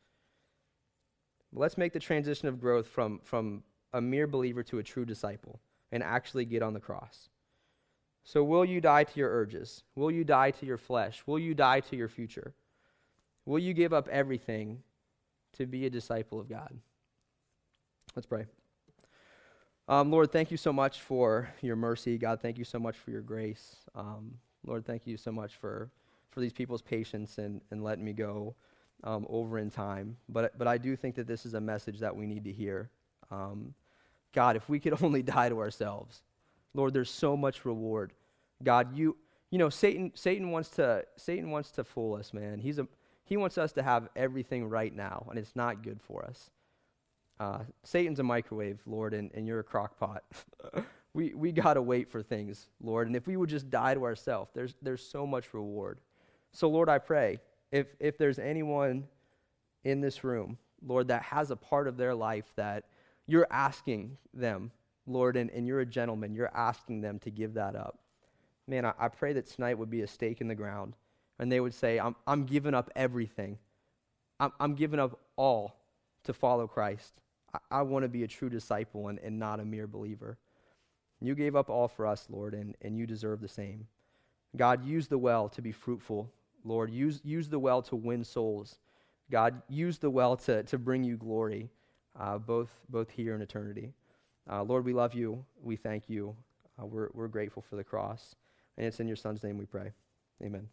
Let's make the transition of growth from, from a mere believer to a true disciple and actually get on the cross. So, will you die to your urges? Will you die to your flesh? Will you die to your future? Will you give up everything to be a disciple of God? Let's pray. Um, Lord, thank you so much for your mercy. God, thank you so much for your grace. Um, Lord, thank you so much for, for these people's patience and, and letting me go um, over in time. But, but I do think that this is a message that we need to hear. Um, God, if we could only die to ourselves, Lord, there's so much reward. God, you, you know, Satan, Satan, wants to, Satan wants to fool us, man. He's a, he wants us to have everything right now, and it's not good for us. Uh, Satan's a microwave, Lord, and, and you're a crock pot. we we got to wait for things, Lord. And if we would just die to ourselves, there's, there's so much reward. So, Lord, I pray if, if there's anyone in this room, Lord, that has a part of their life that you're asking them, Lord, and, and you're a gentleman, you're asking them to give that up. Man, I, I pray that tonight would be a stake in the ground and they would say, I'm, I'm giving up everything. I'm, I'm giving up all to follow Christ. I, want to be a true disciple and, and not a mere believer. You gave up all for us, Lord, and, and you deserve the same. God, use the well to be fruitful. Lord, use, use the well to win souls. God, use the well to, to bring you glory, uh, both, both here and eternity. Uh, Lord, we love you. We thank you. Uh, we're, we're grateful for the cross. And it's in your Son's name we pray. Amen.